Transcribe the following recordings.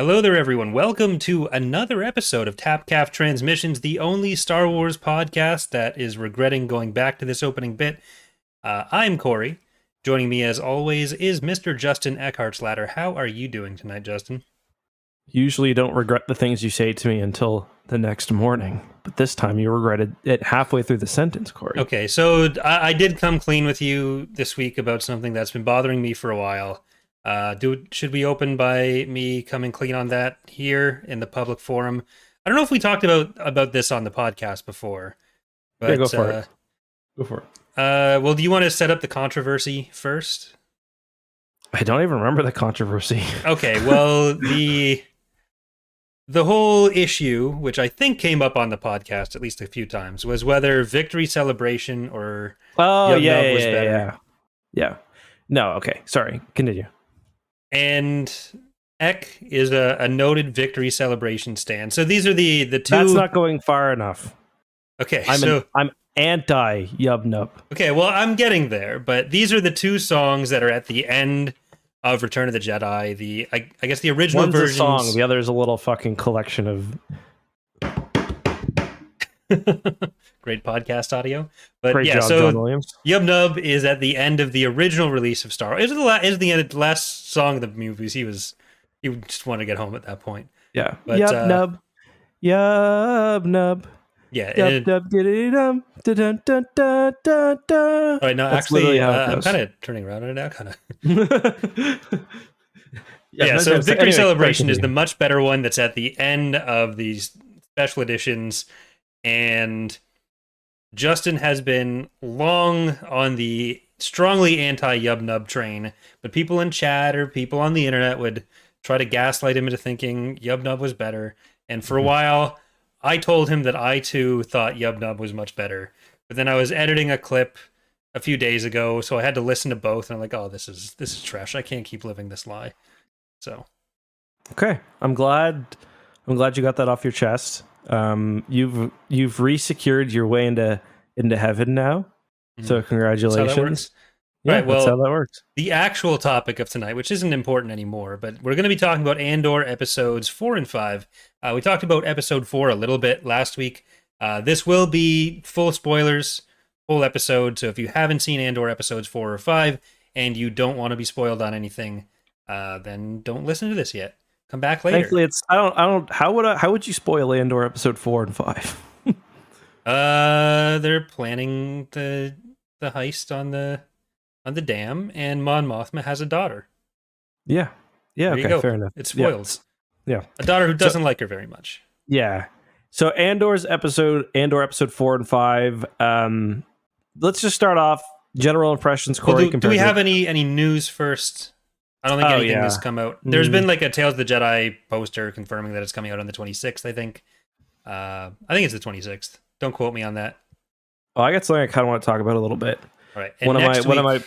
Hello there, everyone. Welcome to another episode of Tapcaf Transmissions, the only Star Wars podcast that is regretting going back to this opening bit. Uh, I'm Corey. Joining me, as always, is Mr. Justin Eckhart's Ladder. How are you doing tonight, Justin? Usually, you don't regret the things you say to me until the next morning, but this time you regretted it halfway through the sentence, Corey. Okay, so I, I did come clean with you this week about something that's been bothering me for a while. Uh, do should we open by me coming clean on that here in the public forum? I don't know if we talked about about this on the podcast before. But, yeah, go for uh, it. Go for it. Uh, well, do you want to set up the controversy first? I don't even remember the controversy. okay, well the the whole issue, which I think came up on the podcast at least a few times, was whether victory celebration or oh Yub yeah, yeah, yeah, yeah, yeah. No, okay, sorry. Continue. And Eck is a, a noted victory celebration stand. So these are the the two. That's not going far enough. Okay, I'm so an, I'm anti Yub Nub. Okay, well I'm getting there, but these are the two songs that are at the end of Return of the Jedi. The I, I guess the original One's version. song, the other is a little fucking collection of. Great podcast audio, but Great yeah. Job, so John Williams. Yub Nub is at the end of the original release of Star Wars. Is the la- is the, end, the last song of the movies? He was he just wanted to get home at that point. Yeah. But, Yub uh, Nub. Yub Nub. Yeah. Dub, dub, dum, dun, dun, dun, dun, dun, dun. Right, no, That's actually, uh, I'm kind of turning around on it now, kind of. yeah, yeah so Victory anyway, Celebration is the much better one that's at the end of these special editions. And Justin has been long on the strongly anti Yub Nub train, but people in chat or people on the internet would try to gaslight him into thinking Yub Nub was better. And for a mm-hmm. while, I told him that I too thought Yub Nub was much better, but then I was editing a clip a few days ago, so I had to listen to both, and I'm like, oh, this is this is trash. I can't keep living this lie. So, okay, I'm glad. I'm glad you got that off your chest. Um, you've you've resecured your way into into heaven now. Mm-hmm. So congratulations. Yeah, right, well, that's how that works. The actual topic of tonight, which isn't important anymore, but we're going to be talking about Andor episodes four and five. Uh, we talked about episode four a little bit last week. Uh, this will be full spoilers, full episode. So if you haven't seen Andor episodes four or five and you don't want to be spoiled on anything, uh, then don't listen to this yet. Come back later. Thankfully, it's I don't I don't how would I, how would you spoil Andor episode four and five? uh, they're planning the the heist on the on the dam, and Mon Mothma has a daughter. Yeah. Yeah. There okay. Fair enough. It spoils. Yeah. yeah. A daughter who doesn't so, like her very much. Yeah. So Andor's episode, Andor episode four and five. Um, let's just start off general impressions. Corey, well, do, do, we have any any news first? I don't think oh, anything yeah. has come out. There's mm. been like a Tales of the Jedi poster confirming that it's coming out on the 26th. I think. Uh, I think it's the 26th. Don't quote me on that. Oh, I got something I kind of want to talk about a little bit. All right. And one of my week, one of my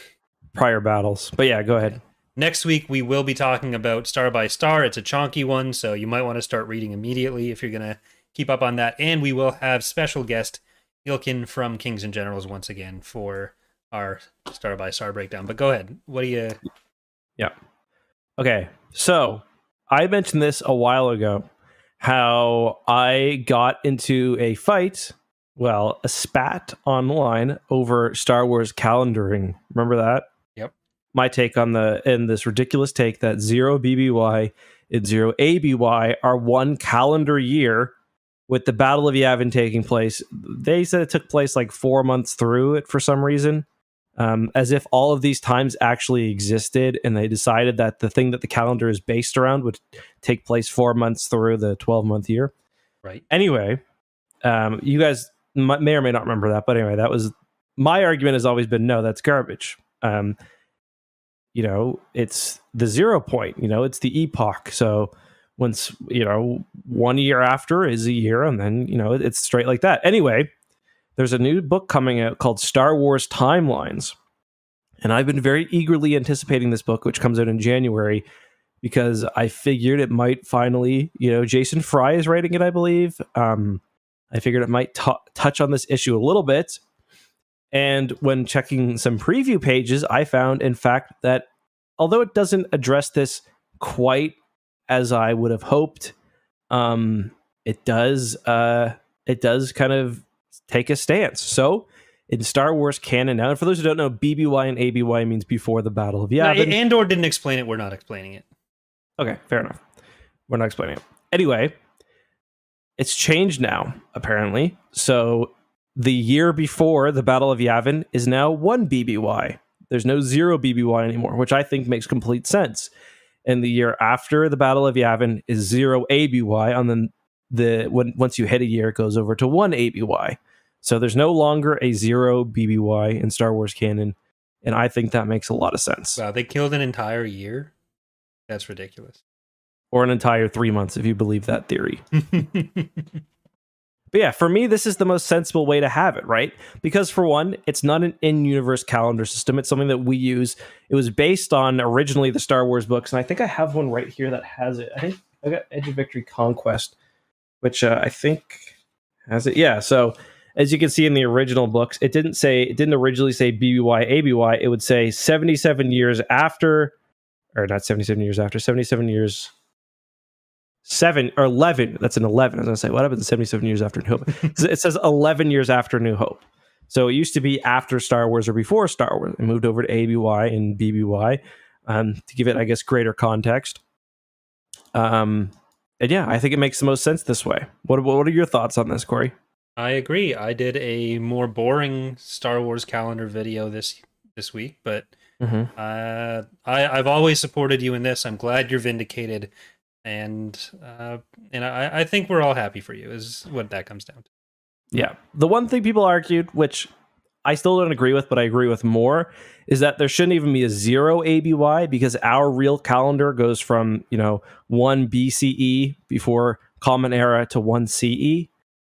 prior battles. But yeah, go ahead. Next week we will be talking about Star by Star. It's a chonky one, so you might want to start reading immediately if you're gonna keep up on that. And we will have special guest Ilkin from Kings and Generals once again for our Star by Star breakdown. But go ahead. What do you? Yeah. Okay. So I mentioned this a while ago. How I got into a fight well, a spat online over Star Wars calendaring. Remember that? Yep. My take on the and this ridiculous take that zero BBY and zero ABY are one calendar year with the Battle of Yavin taking place. They said it took place like four months through it for some reason. Um, as if all of these times actually existed, and they decided that the thing that the calendar is based around would take place four months through the 12 month year. Right. Anyway, um, you guys may or may not remember that, but anyway, that was my argument has always been no, that's garbage. Um, you know, it's the zero point. You know, it's the epoch. So once you know, one year after is a year, and then you know it's straight like that. Anyway, there's a new book coming out called Star Wars Timelines, and I've been very eagerly anticipating this book, which comes out in January. Because I figured it might finally, you know, Jason Fry is writing it, I believe. Um, I figured it might t- touch on this issue a little bit. And when checking some preview pages, I found, in fact, that although it doesn't address this quite as I would have hoped. Um, it does uh, it does kind of take a stance. So in Star Wars canon now, and for those who don't know, BBY and ABY means before the Battle of Yavin. No, Andor didn't explain it. We're not explaining it. Okay, fair enough. We're not explaining it. Anyway, it's changed now, apparently. So the year before the Battle of Yavin is now one BBY. There's no zero BBY anymore, which I think makes complete sense. And the year after the Battle of Yavin is zero ABY, and then the when once you hit a year, it goes over to one ABY. So there's no longer a zero BBY in Star Wars canon, and I think that makes a lot of sense. Wow, they killed an entire year. That's ridiculous. Or an entire three months, if you believe that theory. But yeah, for me, this is the most sensible way to have it, right? Because for one, it's not an in universe calendar system. It's something that we use. It was based on originally the Star Wars books. And I think I have one right here that has it. I think I got Edge of Victory Conquest, which uh, I think has it. Yeah. So as you can see in the original books, it didn't say, it didn't originally say BBY, ABY. It would say 77 years after, or not 77 years after, 77 years seven or 11 that's an 11 i was to say what happened 77 years after new hope? It says 11 years after new hope. So it used to be after star wars or before star wars. It moved over to aby and bby um, to give it i guess greater context. Um, and yeah i think it makes the most sense this way. What, what are your thoughts on this corey i agree i did a more boring star wars calendar video this this week but mm-hmm. uh, I, i've always supported you in this i'm glad you're vindicated and uh, and I, I think we're all happy for you is what that comes down to. Yeah, the one thing people argued, which I still don't agree with, but I agree with more, is that there shouldn't even be a zero ABY because our real calendar goes from you know one BCE before Common Era to one CE.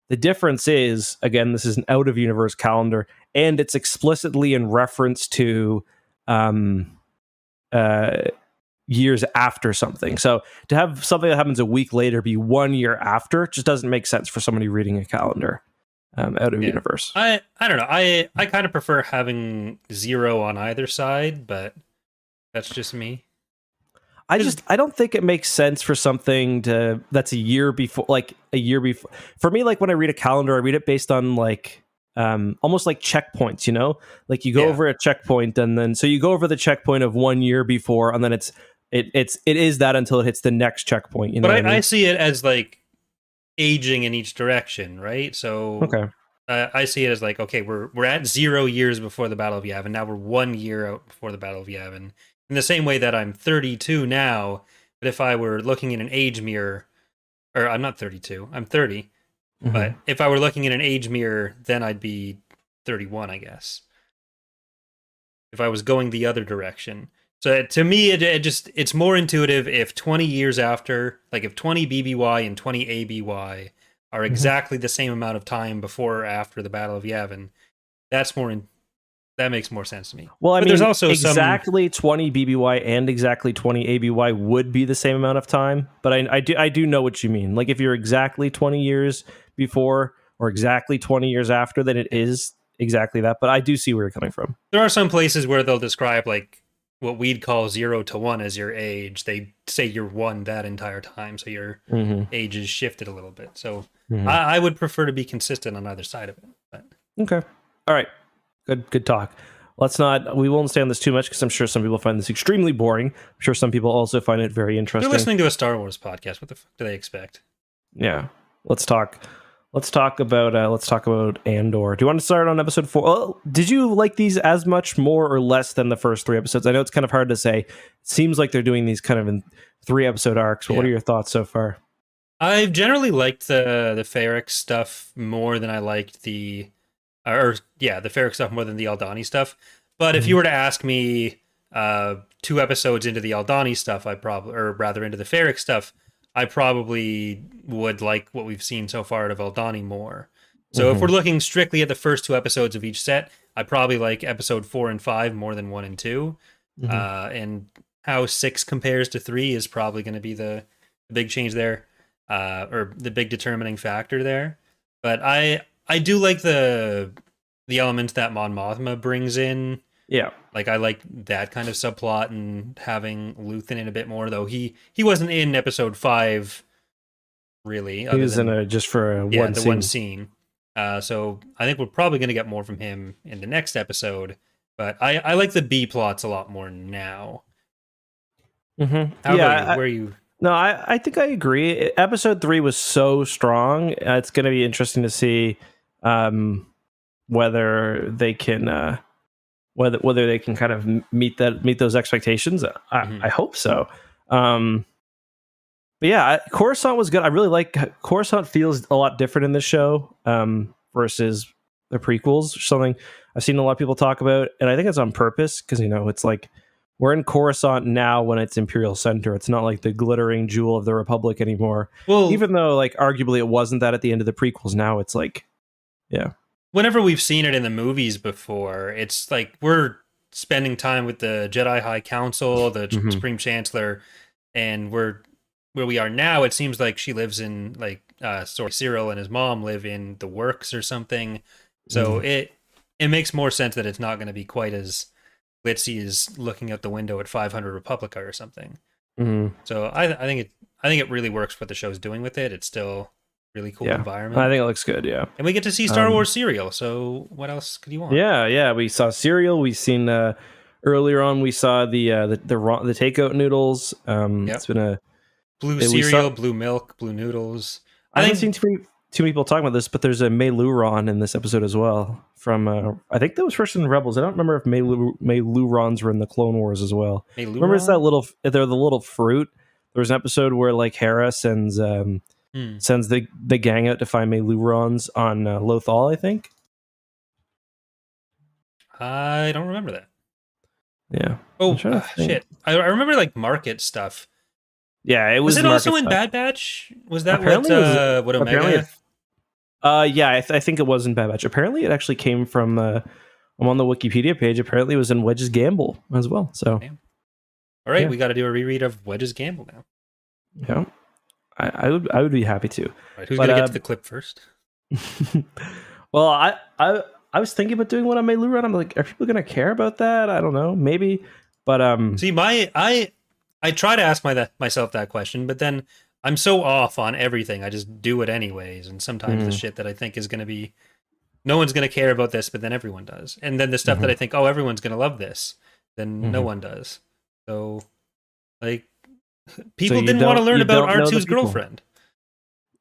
The difference is, again, this is an out of universe calendar, and it's explicitly in reference to um, uh, years after something. So to have something that happens a week later be one year after just doesn't make sense for somebody reading a calendar um, out of yeah. universe. I I don't know. I I kind of prefer having zero on either side, but that's just me. I just I don't think it makes sense for something to that's a year before like a year before. For me like when I read a calendar I read it based on like um, almost like checkpoints, you know, like you go yeah. over a checkpoint and then so you go over the checkpoint of one year before, and then it's it it's it is that until it hits the next checkpoint. You know, but I, I, mean? I, see it as like aging in each direction, right? So okay, uh, I see it as like okay, we're we're at zero years before the Battle of Yavin. Now we're one year out before the Battle of Yavin. In the same way that I'm 32 now, but if I were looking in an age mirror, or I'm not 32, I'm 30. Mm-hmm. But if I were looking in an age mirror, then I'd be 31, I guess. If I was going the other direction. So to me, it, it, just it's more intuitive if 20 years after, like if 20 BBY and 20 ABY are mm-hmm. exactly mm-hmm. the same amount of time before or after the Battle of Yavin, that's more in, that makes more sense to me. Well, I but mean, there's also exactly some... 20 BBY and exactly 20 ABY would be the same amount of time, but I, I do I do know what you mean. Like if you're exactly 20 years before or exactly 20 years after, then it is exactly that. But I do see where you're coming from. There are some places where they'll describe like what we'd call zero to one as your age. They say you're one that entire time, so your mm-hmm. age is shifted a little bit. So mm-hmm. I, I, would prefer to be consistent on either side of it. But. Okay, all right, good good talk. Let's not. We won't stay on this too much because I'm sure some people find this extremely boring. I'm sure some people also find it very interesting. They're listening to a Star Wars podcast. What the fuck do they expect? Yeah, let's talk let's talk about uh, let's talk about Andor. Do you want to start on episode four? Well, did you like these as much, more or less than the first three episodes? I know it's kind of hard to say. It seems like they're doing these kind of in three episode arcs. But yeah. What are your thoughts so far? I've generally liked the the Ferrix stuff more than I liked the, or yeah, the Ferrix stuff more than the Aldhani stuff. But mm-hmm. if you were to ask me, uh, two episodes into the Aldhani stuff, I probably, or rather into the Ferrix stuff, I probably would like what we've seen so far out of Aldhani more. So mm-hmm. if we're looking strictly at the first two episodes of each set, I probably like episode four and five more than one and 2 mm-hmm. uh, and how six compares to three is probably going to be the, the, big change there, uh, or the big determining factor there. But I I do like the the element that Mon Mothma brings in Yeah. Like I like that kind of subplot and having Luthen in a bit more, though he he wasn't in episode five really. He was than, in a just for a yeah, one the scene. one scene. Uh, so I think we're probably going to get more from him in the next episode. But I, I like the B plots a lot more now. Mm-hmm. How yeah, about you? Where you? No, I, I think I agree. Episode three was so strong. Uh, it's going to be interesting to see um, whether they can uh, whether whether they can kind of meet that meet those expectations. I, mm-hmm. I hope so. Um, but yeah, Coruscant was good. I really like Coruscant. Feels a lot different in this show um, versus the prequels. Something I've seen a lot of people talk about, and I think it's on purpose because you know it's like we're in Coruscant now when it's Imperial Center. It's not like the glittering jewel of the Republic anymore. Well, even though like arguably it wasn't that at the end of the prequels, now it's like, yeah. Whenever we've seen it in the movies before, it's like we're spending time with the Jedi High Council, the mm-hmm. Supreme Chancellor, and we're where we are now. It seems like she lives in like uh, sorry, Syril and his mom live in the works or something. So mm-hmm. it it makes more sense that it's not going to be quite as Litzy as looking out the window at 500 Republica or something. Mm-hmm. So I, I think it I think it really works what the show's doing with it. It's still really cool yeah. environment. I think it looks good. Yeah, and we get to see Star um, Wars Syril. So what else could you want? Yeah, yeah. We saw Syril. We've seen uh, earlier on. We saw the uh, the the, the takeout noodles. Um, yep. It's been a blue cereal, saw, blue milk, blue noodles. I, I haven't seen too many too many people talking about this, but there's a Meiloorun in this episode as well. From uh, I think that was first in Rebels. I don't remember if Meilooruns were in the Clone Wars as well. Remember, it's that little. They're the little fruit. There was an episode where like Hera sends um, hmm. sends the the gang out to find Meilooruns on uh, Lothal. I think. I don't remember that. Yeah. Oh uh, shit! I, I remember like market stuff. Yeah, it was. Was it also in Bad Batch? Was that apparently what? Uh, what Omega? Uh, yeah, I, th- I, think it was in Bad Batch. Apparently, it actually came from. Uh, I'm on the Wikipedia page. Apparently, it was in Wedge's Gamble as well. So, Damn. all right, yeah. we got to do a reread of Wedge's Gamble now. Yeah, I, I would. I would be happy to. Right, who's but, gonna uh, get to the clip first? well, I, I, I was thinking about doing one on Meiloorun. I'm like, are people gonna care about that? I don't know. Maybe, but um. See, my I, I try to ask my that myself that question, but then I'm so off on everything. I just do it anyways. And sometimes mm. the shit that I think is going to be, no one's going to care about this, but then everyone does. And then the stuff mm-hmm. that I think, oh, everyone's going to love this, then mm-hmm. no one does. So, like, people so didn't want to learn about R2's girlfriend.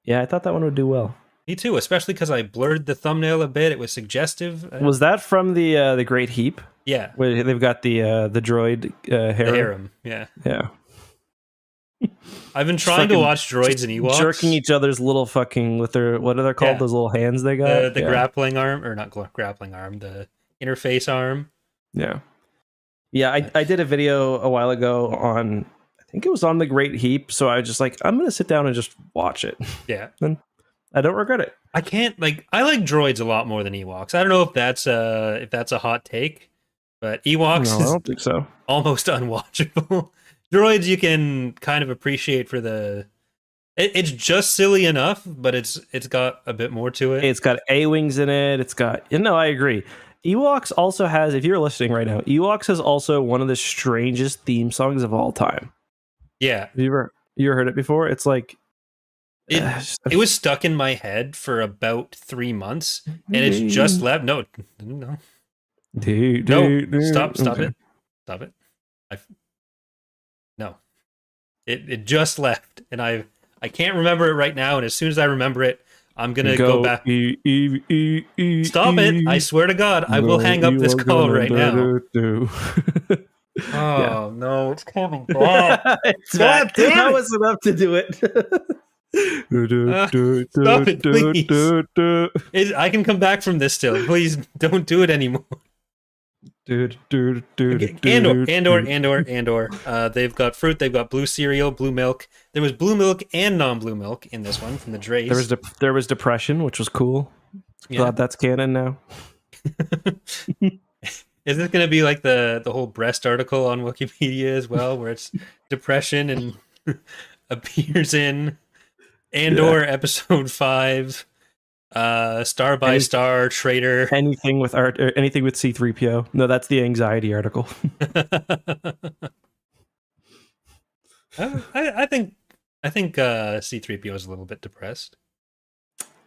Yeah, I thought that one would do well. Me too, especially because I blurred the thumbnail a bit. It was suggestive. Was that from the uh, the Great Heap? Yeah, where they've got the uh, the droid uh, harem. The harem. Yeah, yeah. I've been trying to watch droids and Ewoks jerking each other's little fucking with their what are they called? Yeah. Those little hands they got. The, the yeah. grappling arm or not grappling arm, the interface arm. Yeah, yeah. I I did a video a while ago on I think it was on the Great Heap. So I was just like, I'm gonna sit down and just watch it. Yeah, and I don't regret it. I can't like I like droids a lot more than Ewoks. I don't know if that's a if that's a hot take, but Ewoks no, I don't think so. Almost unwatchable droids you can kind of appreciate for the it, it's just silly enough but it's it's got a bit more to it it's got a wings in it it's got you know i agree ewoks also has if you're listening right now ewoks has also one of the strangest theme songs of all time yeah you ever you ever heard it before it's like it, uh, it was stuck in my head for about three months and it's just left no no dude, no dude, stop stop okay. it stop it I, no, it it just left, and I I can't remember it right now. And as soon as I remember it, I'm gonna go, go back. E, e, e, Stop it! I swear to God, I will hang up this call right now. Do, oh yeah. no, it's coming back. it's God, damn that was enough to do it. uh, stop it, please. It, I can come back from this still. Please don't do it anymore. Dude, dude, dude, Andor, Andor, Andor, Andor. Uh, they've got fruit. They've got blue cereal, blue milk. There was blue milk and non-blue milk in this one from the Dreis. There was de- there was depression, which was cool. Yeah. Glad that's canon now. Is this going to be like the the whole breast article on Wikipedia as well, where it's depression and appears in Andor yeah. episode five? Uh, star by Any, star traitor. Anything with art, or anything with C three PO. No, that's the anxiety article. I, I, think I think uh, C three PO is a little bit depressed.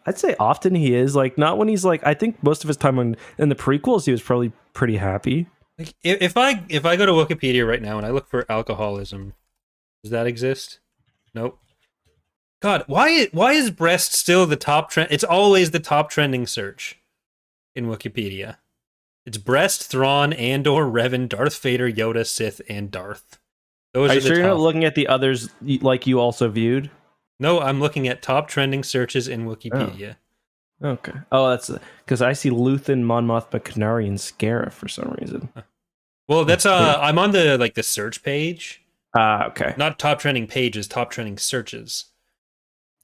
I'd say often he is like not when he's like. I think most of his time on in the prequels he was probably pretty happy. Like if I if I go to Wikipedia right now and I look for alcoholism, does that exist? Nope. God, why why is breast still the top trend? It's always the top trending search in Wikipedia. It's breast, Thrawn, Andor, Revan, Darth Vader, Yoda, Sith, and Darth. Those are, are you sure top. you're not looking at the others like you also viewed? No, I'm looking at top trending searches in oh. Wikipedia. Oh. Okay. Oh, that's because I see Luthen, Monmouth, Mothma, Kenari, and Scarif for some reason. Well, that's uh, I'm on the like the search page. Ah, uh, okay. Not top trending pages, top trending searches.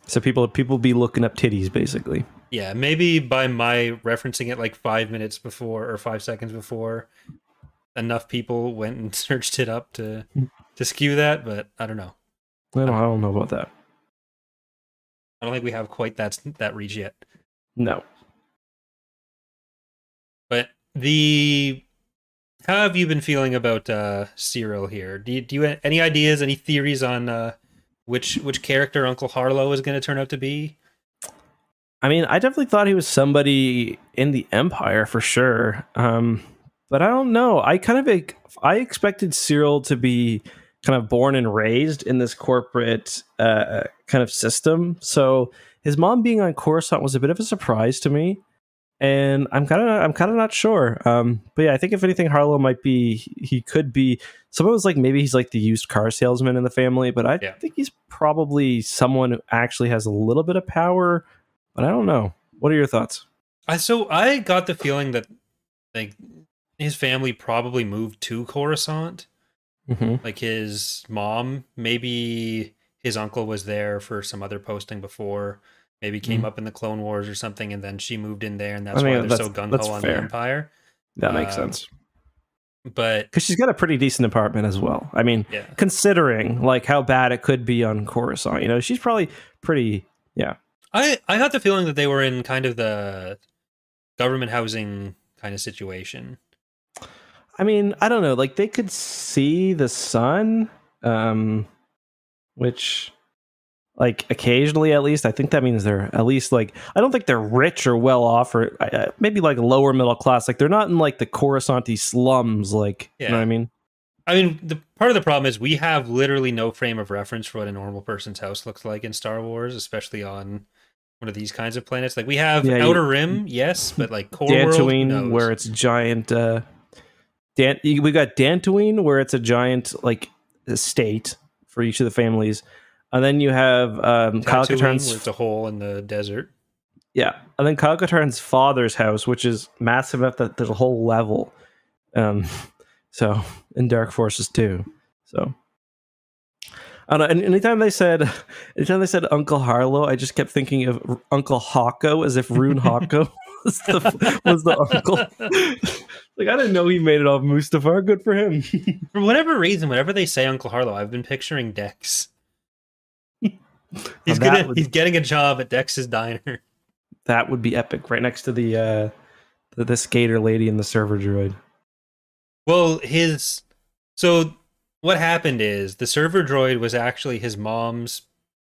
So people people be looking up titties basically. Yeah, maybe by my referencing it like five minutes before or five seconds before, enough people went and searched it up to to skew that. But I don't know. I don't, I don't know about that. I don't think we have quite that that reach yet. No. But the how have you been feeling about uh Syril here? Do you do you any ideas, any theories on uh which which character Uncle Harlow is going to turn out to be? I mean, I definitely thought he was somebody in the Empire for sure. Um, but I don't know. I kind of I expected Syril to be kind of born and raised in this corporate uh, kind of system. So his mom being on Coruscant was a bit of a surprise to me and I'm kind of I'm kind of not sure. Um, but yeah, I think if anything, Harlow might be he could be. Someone was like maybe he's like the used car salesman in the family, but I yeah. think he's probably someone who actually has a little bit of power. But I don't know. What are your thoughts? I so I got the feeling that like his family probably moved to Coruscant. Mm-hmm. Like his mom, maybe his uncle was there for some other posting before maybe came mm up in the Clone Wars or something, and then she moved in there, and that's I mean, why they're that's, so gung ho on fair. the Empire. That makes um, sense. But because she's got a pretty decent apartment as well. I mean, yeah. considering like how bad it could be on Coruscant, you know, she's probably pretty. Yeah, I I got the feeling that they were in kind of the government housing kind of situation. I mean, I don't know. Like they could see the sun, um, which like occasionally at least. I think that means they're at least like i don't think they're rich or well off or uh, maybe like lower middle class. Like they're not in like the coruscanti slums like yeah. you know what i mean? I mean the part of the problem is we have literally no frame of reference for what a normal person's house looks like in star wars especially on one of these kinds of planets. Like we have yeah, outer you, rim yes but like core Dantooine, world, where it's giant uh Dan- we got Dantooine where it's a giant like estate for each of the families and then you have um, Kyle Katarn's. It's a hole in the desert. Yeah, and then Kyle Katarn's father's house, which is massive enough that there's a whole level. Um, so in Dark Forces too. So I don't know. And anytime they said, anytime they said Uncle Harlow, I just kept thinking of Uncle Haako, as if Rune Haako was the was the uncle. like I didn't know he made it off Mustafar. Good for him. for whatever reason, whenever they say Uncle Harlow, I've been picturing Dex. He's gonna would, he's getting a job at Dex's diner. That would be epic, right next to the uh the, the skater lady and the server droid. Well, his so what happened is the server droid was actually his mom's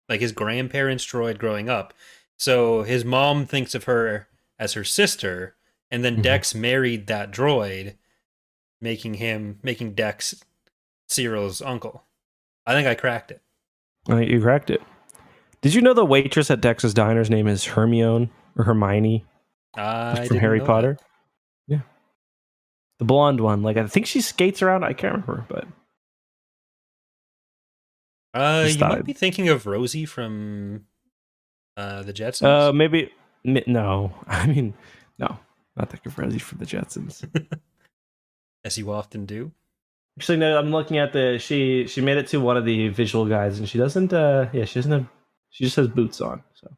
like his grandparents' droid growing up. So his mom thinks of her as her sister, and then mm-hmm. Dex married that droid, making him making Dex Syril's uncle. I think I cracked it. I think you cracked it. Did you know the waitress at Dex's Diner's name is Hermione or Hermione uh, from Harry Potter? That. Yeah, the blonde one. Like I think she skates around. I can't remember, but uh, you might be thinking of Rosie from uh, the Jetsons. Uh, maybe no. I mean, no, not thinking of Rosie from the Jetsons. As you often do. Actually, no. I'm looking at the she. She made it to one of the visual guides, and she doesn't. uh Yeah, she doesn't have she just has boots on. So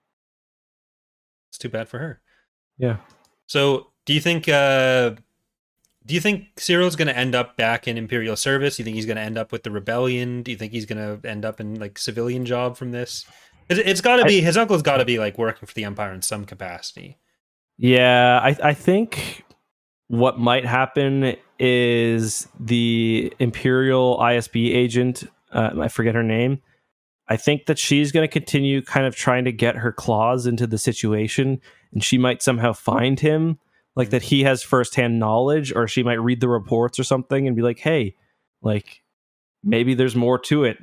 it's too bad for her. Yeah. So do you think uh do you think Syril's going to end up back in Imperial service? Do you think he's going to end up with the rebellion? Do you think he's going to end up in like civilian job from this? it's got to be his uncle's got to be like working for the empire in some capacity. Yeah, I I think what might happen is the Imperial ISB agent. Uh, I forget her name. I think that she's going to continue kind of trying to get her claws into the situation, and she might somehow find him, like that he has firsthand knowledge, or she might read the reports or something and be like, "Hey, like maybe there's more to it."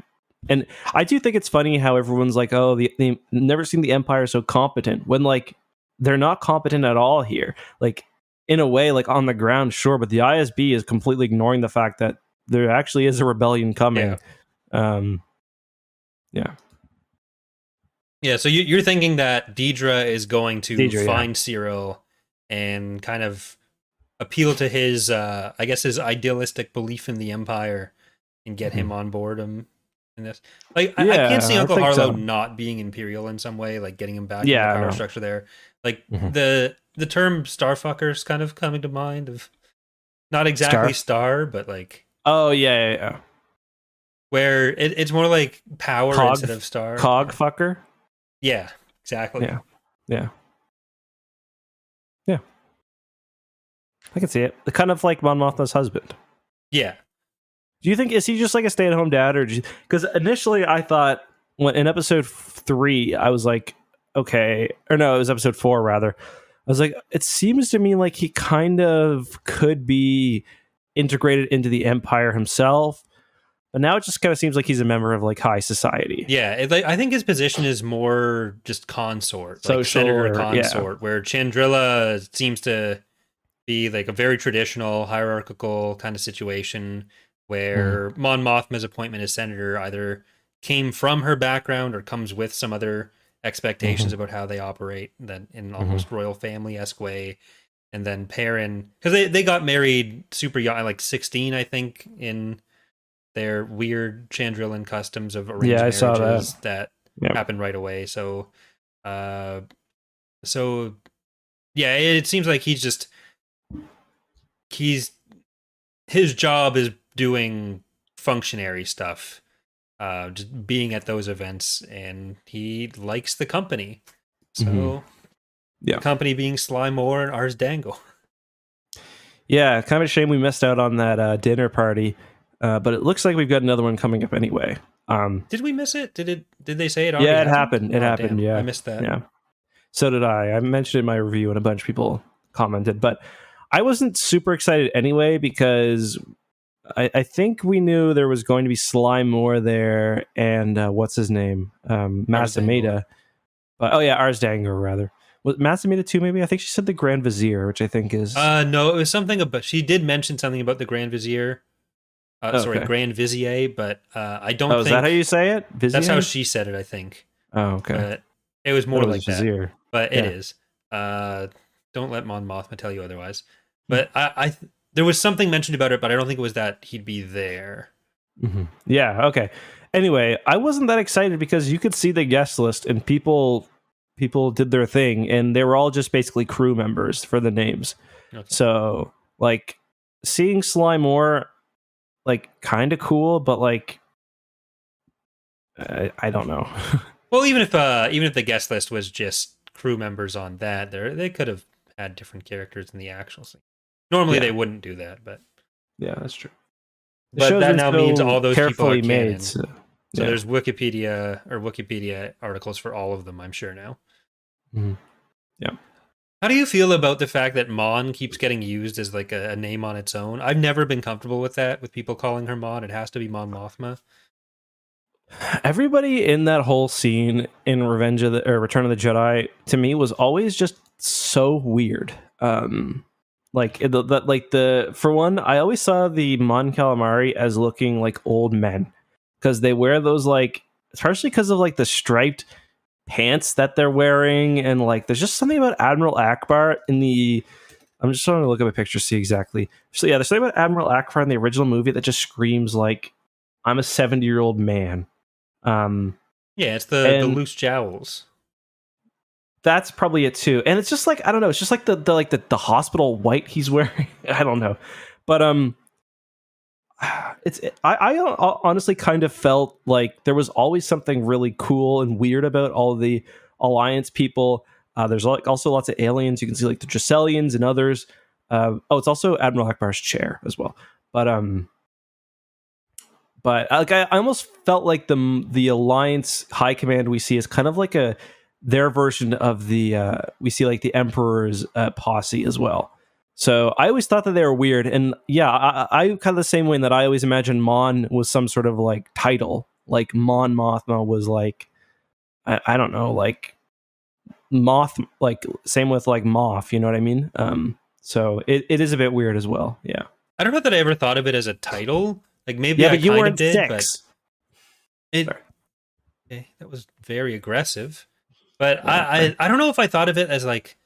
And I do think it's funny how everyone's like, "Oh, the, they never seen the Empire so competent," when like they're not competent at all here. Like in a way, like on the ground, sure, but the ISB is completely ignoring the fact that there actually is a rebellion coming. Yeah. Um, yeah. Yeah, so you, are thinking that Deidre is going to Dedra, find yeah. Syril and kind of appeal to his, uh, I guess, his idealistic belief in the Empire and get mm-hmm. him on board him in this. Like, yeah, I, I, can't see Uncle Harlo so. not being Imperial in some way, like getting him back yeah, in the power structure there. Like mm-hmm. the the term starfuckers kind of coming to mind of not exactly star, star but like oh yeah yeah, yeah. Where it, it's more like power cog, instead of star. cog fucker? Yeah exactly. Yeah. Yeah. Yeah. I can see it. The kind of like Mon Mothma's husband. Yeah. Do you think is he just like a stay at home dad or because initially I thought when in episode three I was like okay or no it was episode four rather. I was like, it seems to me like he kind of could be integrated into the empire himself. But now it just kind of seems like he's a member of like high society. Yeah, it, I think his position is more just consort, like Social senator or, consort, yeah. where Chandrila seems to be like a very traditional hierarchical kind of situation where mm. Mon Mothma's appointment as senator either came from her background or comes with some other expectations mm-hmm. about how they operate that in mm-hmm. almost mm-hmm. royal family esque way. And then Perrin, because they, they got married super young, like 16, I think, in their weird Chandrilan customs of arranged yeah, I saw that, that yep. happened right away. So, uh, so yeah, it seems like he's just he's his job is doing functionary stuff uh, just being at those events, and he likes the company. So, mm-hmm. yeah, company being Sly Moore and Ars Dangor. Yeah, kind of a shame we missed out on that uh, dinner party, uh, but it looks like we've got another one coming up anyway. Um, did we miss it? Did it? Did they say it? Yeah, it happened. happened. It oh, happened. Damn. Yeah, I missed that. Yeah, so did I. I mentioned it in my review, and a bunch of people commented, but I wasn't super excited anyway because I, I, think we knew there was going to be Sly Moore there, and uh, what's his name, um, Mas Amedda. But oh yeah, Ars Dangor rather. Was Mas too? Maybe I think she said the Grand Vizier, which I think is. Uh, no, it was something about. She did mention something about the Grand Vizier. Uh, oh, sorry, Grand Vizier, but uh, I don't. Oh, think, is that how you say it? Vizier? That's how she said it. I think. Oh, okay. But it was more like Vizier. that. But it yeah. is. Uh, don't let Mon Mothma tell you otherwise. But I, I there was something mentioned about it, but I don't think it was that he'd be there. Mm-hmm. Yeah. Okay. Anyway, I wasn't that excited because you could see the guest list and people people did their thing and they were all just basically crew members for the names. Okay. So like seeing Sly Moore like kind of cool, but like I, I don't know. well, even if uh even if the guest list was just crew members on that, there they could have had different characters in the actual scene. Normally yeah. they wouldn't do that, but yeah, that's true. but that now so means all those people are made. So, so there's Wikipedia or Wikipedia articles for all of them. I'm sure now. Mm-hmm. Yeah. How do you feel about the fact that Mon keeps getting used as like a, a, name on its own? I've never been comfortable with that, with people calling her Mon. It has to be Mon Mothma. Everybody in that whole scene in Revenge of the or Return of the Jedi to me was always just so weird. Um, like the, the, like the for one, I always saw the Mon Calamari as looking like old men because they wear those like especially because of like the striped pants that they're wearing and like there's just something about Admiral Ackbar in the I'm just trying to look up a picture see exactly. So yeah, there's something about Admiral Ackbar in the original movie that just screams like I'm a 70 year old man. Um, yeah, it's the the loose jowls that's probably it too. And it's just like I don't know. It's just like the, the like the, the hospital white he's wearing. I don't know, but um, it's I, I honestly kind of felt like there was always something really cool and weird about all the alliance people. Uh, there's like also lots of aliens. You can see like the Dressellians and others. Uh, oh, it's also Admiral Ackbar's chair as well. But um, but like I, I almost felt like the the alliance high command we see is kind of like a their version of the uh, we see like the emperor's uh, posse as well so i always thought that they were weird and yeah i, I kind of the same way in that i always imagined mon was some sort of like title. Like mon mothma was like i, I don't know like moth like same with like moth you know what i mean? Um so it, it is a bit weird as well yeah. I don't know that i ever thought of it as a title. Like maybe yeah, I but you weren't did, six. But it, okay, that was very aggressive. But yeah, I, I, I don't know if I thought of it as like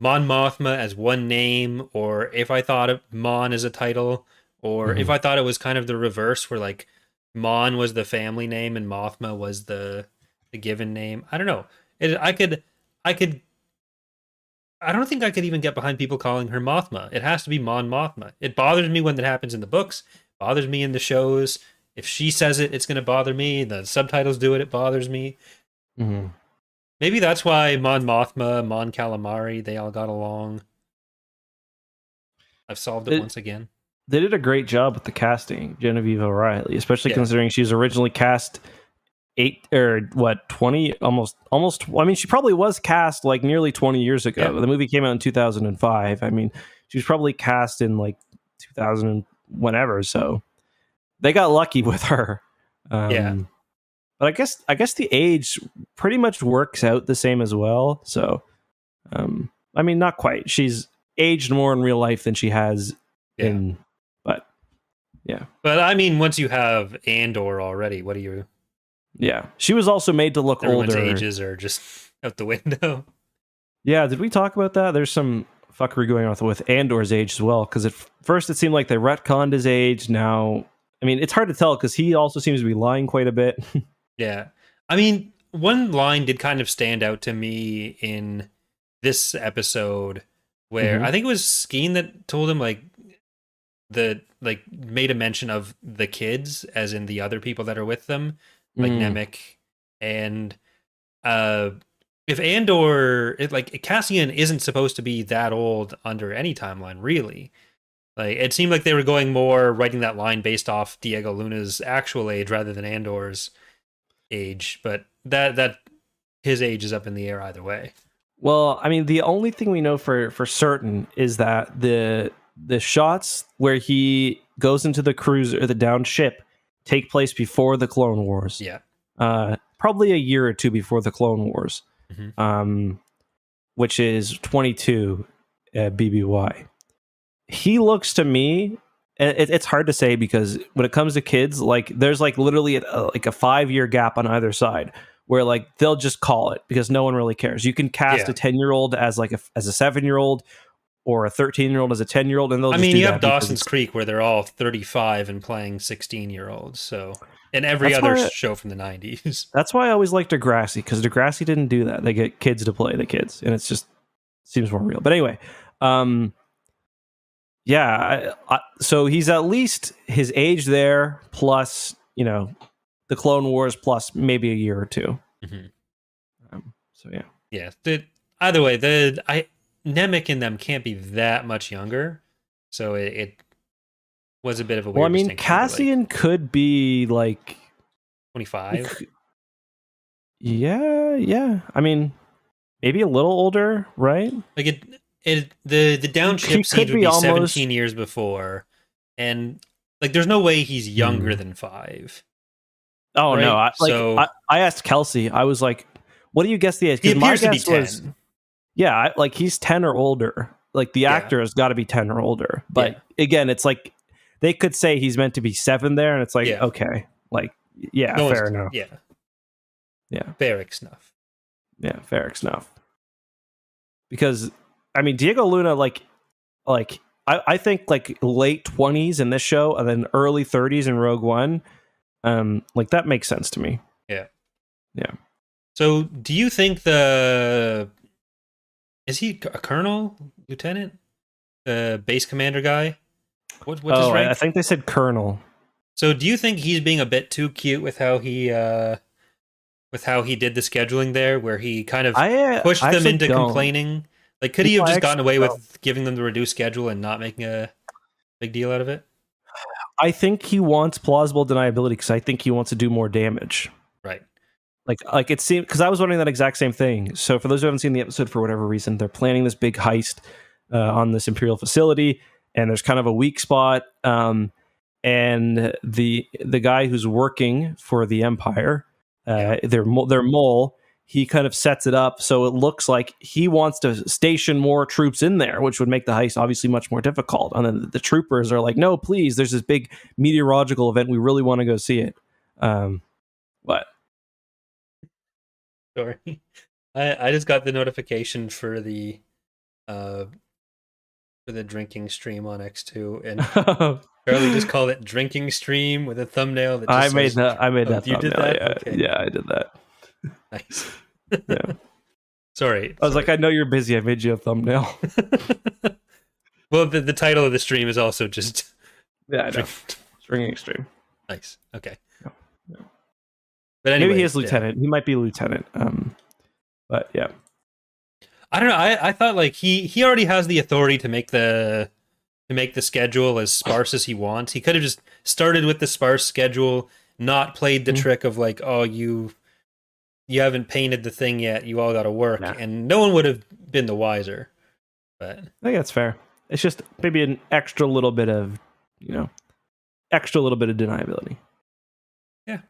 Mon Mothma as one name, or if I thought of Mon as a title, or mm-hmm. if I thought it was kind of the reverse, where like Mon was the family name and Mothma was the the given name. I don't know. It, I could I could I don't think I could even get behind people calling her Mothma. It has to be Mon Mothma. It bothers me when that happens in the books bothers me in the shows. If she says it, it's going to bother me. The subtitles do it, it bothers me. Mm-hmm. Maybe that's why Mon Mothma, Mon Calamari, they all got along. I've solved it, it once again. They did a great job with the casting, Genevieve O'Reilly, especially yeah. considering she's originally cast eight or what twenty almost almost. I mean, she probably was cast like nearly twenty years ago. Yeah. The movie came out in two thousand and five. I mean, she was probably cast in like two thousand and whenever. So they got lucky with her. Um, yeah. But I guess I guess the age pretty much works out the same as well. So, um, I mean, not quite. She's aged more in real life than she has yeah. in, but yeah. But I mean, once you have Andor already, what do you? Yeah, she was also made to look Everyone's older. Ages are just out the window. Yeah, did we talk about that? There's some fuckery going on with Andor's age as well. Because at first it seemed like they retconned his age. Now, I mean, it's hard to tell because he also seems to be lying quite a bit. yeah, I mean, one line did kind of stand out to me in this episode where mm-hmm. I think it was Skeen that told him like the like made a mention of the kids as in the other people that are with them, like mm. Nemik and uh if Andor, it, like Cassian, isn't supposed to be that old under any timeline, really. Like it seemed like they were going more writing that line based off Diego Luna's actual age rather than Andor's age, but that that his age is up in the air either way. Well, I mean, the only thing we know for for certain is that the the shots where he goes into the cruiser, the down ship, take place before the Clone Wars. Yeah, uh, probably a year or two before the Clone Wars mm-hmm. um, which is 22 at BBY. He looks to me, it, it's hard to say because when it comes to kids, like there's like literally a, like a five year gap on either side where like they'll just call it because no one really cares. You can cast yeah. a 10 year old as like a, as a seven year old or a 13 year old as a 10 year old and they'll I mean, you have Dawson's Creek where they're all 35 and playing 16 year olds. So and every that's other show from the 90s. That's why I always like Degrassi because Degrassi didn't do that. They get kids to play the kids, and it's just seems more real. But anyway, um, yeah. I, I, so he's at least his age there, plus you know the Clone Wars, plus maybe a year or 2 mm-hmm. um, so yeah, yeah. The, either way, the I Nemik and them can't be that much younger, so it, it was a bit of a well. I mean, Cassian like, could be like twenty five. Yeah, yeah. I mean, maybe a little older, right? Like it, it the the downship scene would be, almost... seventeen years before, and like there's no way he's younger mm. than five. Oh right? no! I, like, so I, I, asked Kelsey. I was like, "What do you guess the age?" He appears to be ten. Was, yeah, I, like he's ten or older. Like the yeah. actor has got to be ten or older. But yeah. again, it's like they could say he's meant to be seven there, and it's like yeah. okay, like yeah, no fair enough. Yeah, yeah, fair enough. Yeah, fair enough. Because I mean, Diego Luna, like, like I, I think like late twenties in this show, and then early thirties in Rogue One. Um, like that makes sense to me. Yeah, yeah. So, do you think the is he a colonel, lieutenant, the base commander guy? What, what's oh, his rank? I think they said colonel. So do you think he's being a bit too cute with how he uh with how he did the scheduling there where he kind of I, uh, pushed I them into don't. complaining? Like could he have just gotten away with giving them the reduced schedule and not making a big deal out of it? I think he wants plausible deniability because I think he wants to do more damage. Right. Like, like it seemed because I was wondering that exact same thing. So, for those who haven't seen the episode for whatever reason, they're planning this big heist uh, on this imperial facility, and there's kind of a weak spot. Um, and the the guy who's working for the empire, uh, their their mole, he kind of sets it up so it looks like he wants to station more troops in there, which would make the heist obviously much more difficult. And then the troopers are like, "No, please! There's this big meteorological event. We really want to go see it." Um, what? Sorry. I I just got the notification for the uh for the drinking stream on X2 and Charlie just called it drinking stream with a thumbnail that just I made says- that. I made Oh, that. you did that? Yeah, Okay. yeah, I did that. Nice. Yeah. Sorry. I was like, I know you're busy. I made you a thumbnail. well, the, the title of the stream is also just Yeah, I know. Stringing extreme. nice. Okay. Yeah, yeah. But anyway, Maybe he is yeah. lieutenant. He might be lieutenant. Um, but yeah, I don't know. I, I thought like he he already has the authority to make the to make the schedule as sparse as he wants. He could have just started with the sparse schedule, not played the Mhm. trick of like, oh, you you haven't painted the thing yet. You all got to work, Nah. and no one would have been the wiser. But I think that's fair. It's just maybe an extra little bit of, you know, extra little bit of deniability. Yeah,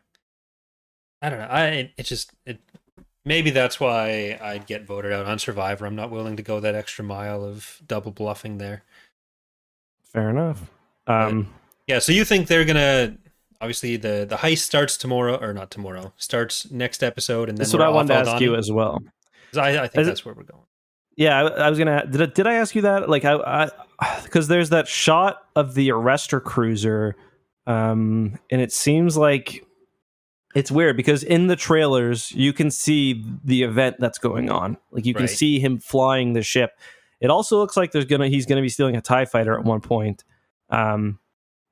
I don't know. I it's just it. Maybe that's why I'd get voted out on Survivor. I'm not willing to go that extra mile of double bluffing there. Fair enough. Um, Yeah, so you think they're gonna obviously the the heist starts tomorrow or not tomorrow starts next episode and then that's what I wanted to ask you as well. I, I think Is it- that's where we're going. Yeah, I, I was gonna. Did I, did I ask you that? Like, I because there's that shot of the arrestor cruiser, um, and it seems like it's weird because in the trailers you can see the event that's going on. Like, you can Right. see him flying the ship. It also looks like there's gonna he's gonna be stealing a Tie Fighter at one point. Um,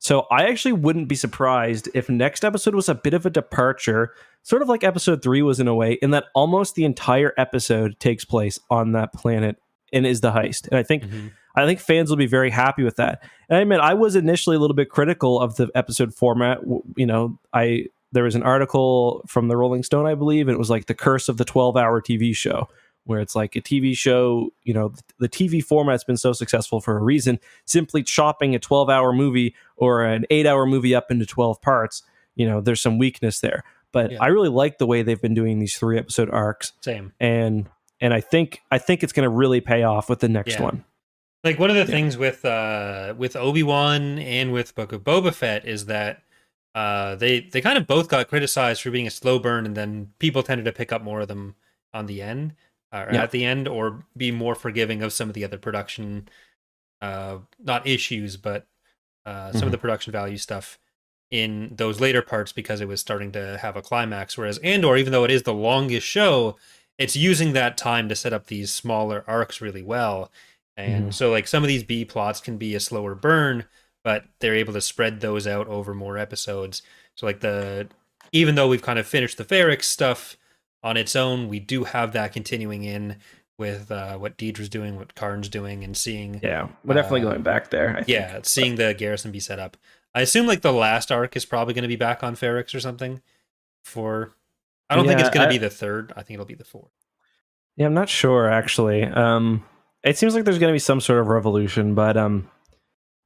so I actually wouldn't be surprised if next episode was a bit of a departure, sort of like episode three was in a way, in that almost the entire episode takes place on that planet and is the heist. And I think Mhm. I think fans will be very happy with that. And I admit I was initially a little bit critical of the episode format. You know, I there was an article from the Rolling Stone, I believe, and it was like the curse of the 12 hour TV show, where it's like a TV show, you know, the TV format's been so successful for a reason. Simply chopping a 12 hour movie or an eight hour movie up into 12 parts, you know, there's some weakness there. But Yeah. I really like the way they've been doing these three episode arcs. Same. And and I think I think it's gonna really pay off with the next Yeah. one. Like one of the Yeah. things with uh with Obi Wan and with Book of Boba Fett is that uh they they kind of both got criticized for being a slow burn, and then people tended to pick up more of them on the end or Yeah. at the end, or be more forgiving of some of the other production uh not issues, but uh some Mhm. of the production value stuff in those later parts because it was starting to have a climax. Whereas Andor, even though it is the longest show, it's using that time to set up these smaller arcs really well. And Mhm. so like some of these B plots can be a slower burn, but they're able to spread those out over more episodes. So like the even though we've kind of finished the Ferrix stuff on its own, we do have that continuing in with uh, what Dedra's doing, what Karn's doing, and seeing Yeah, we're definitely Uh, going back there. I think. yeah, seeing the garrison be set up. I assume like the last arc is probably going to be back on Ferrix or something. For I don't think it's going to be the third. I think it'll be the fourth. Yeah, I'm not sure actually. Um, it seems like there's going to be some sort of revolution, but um,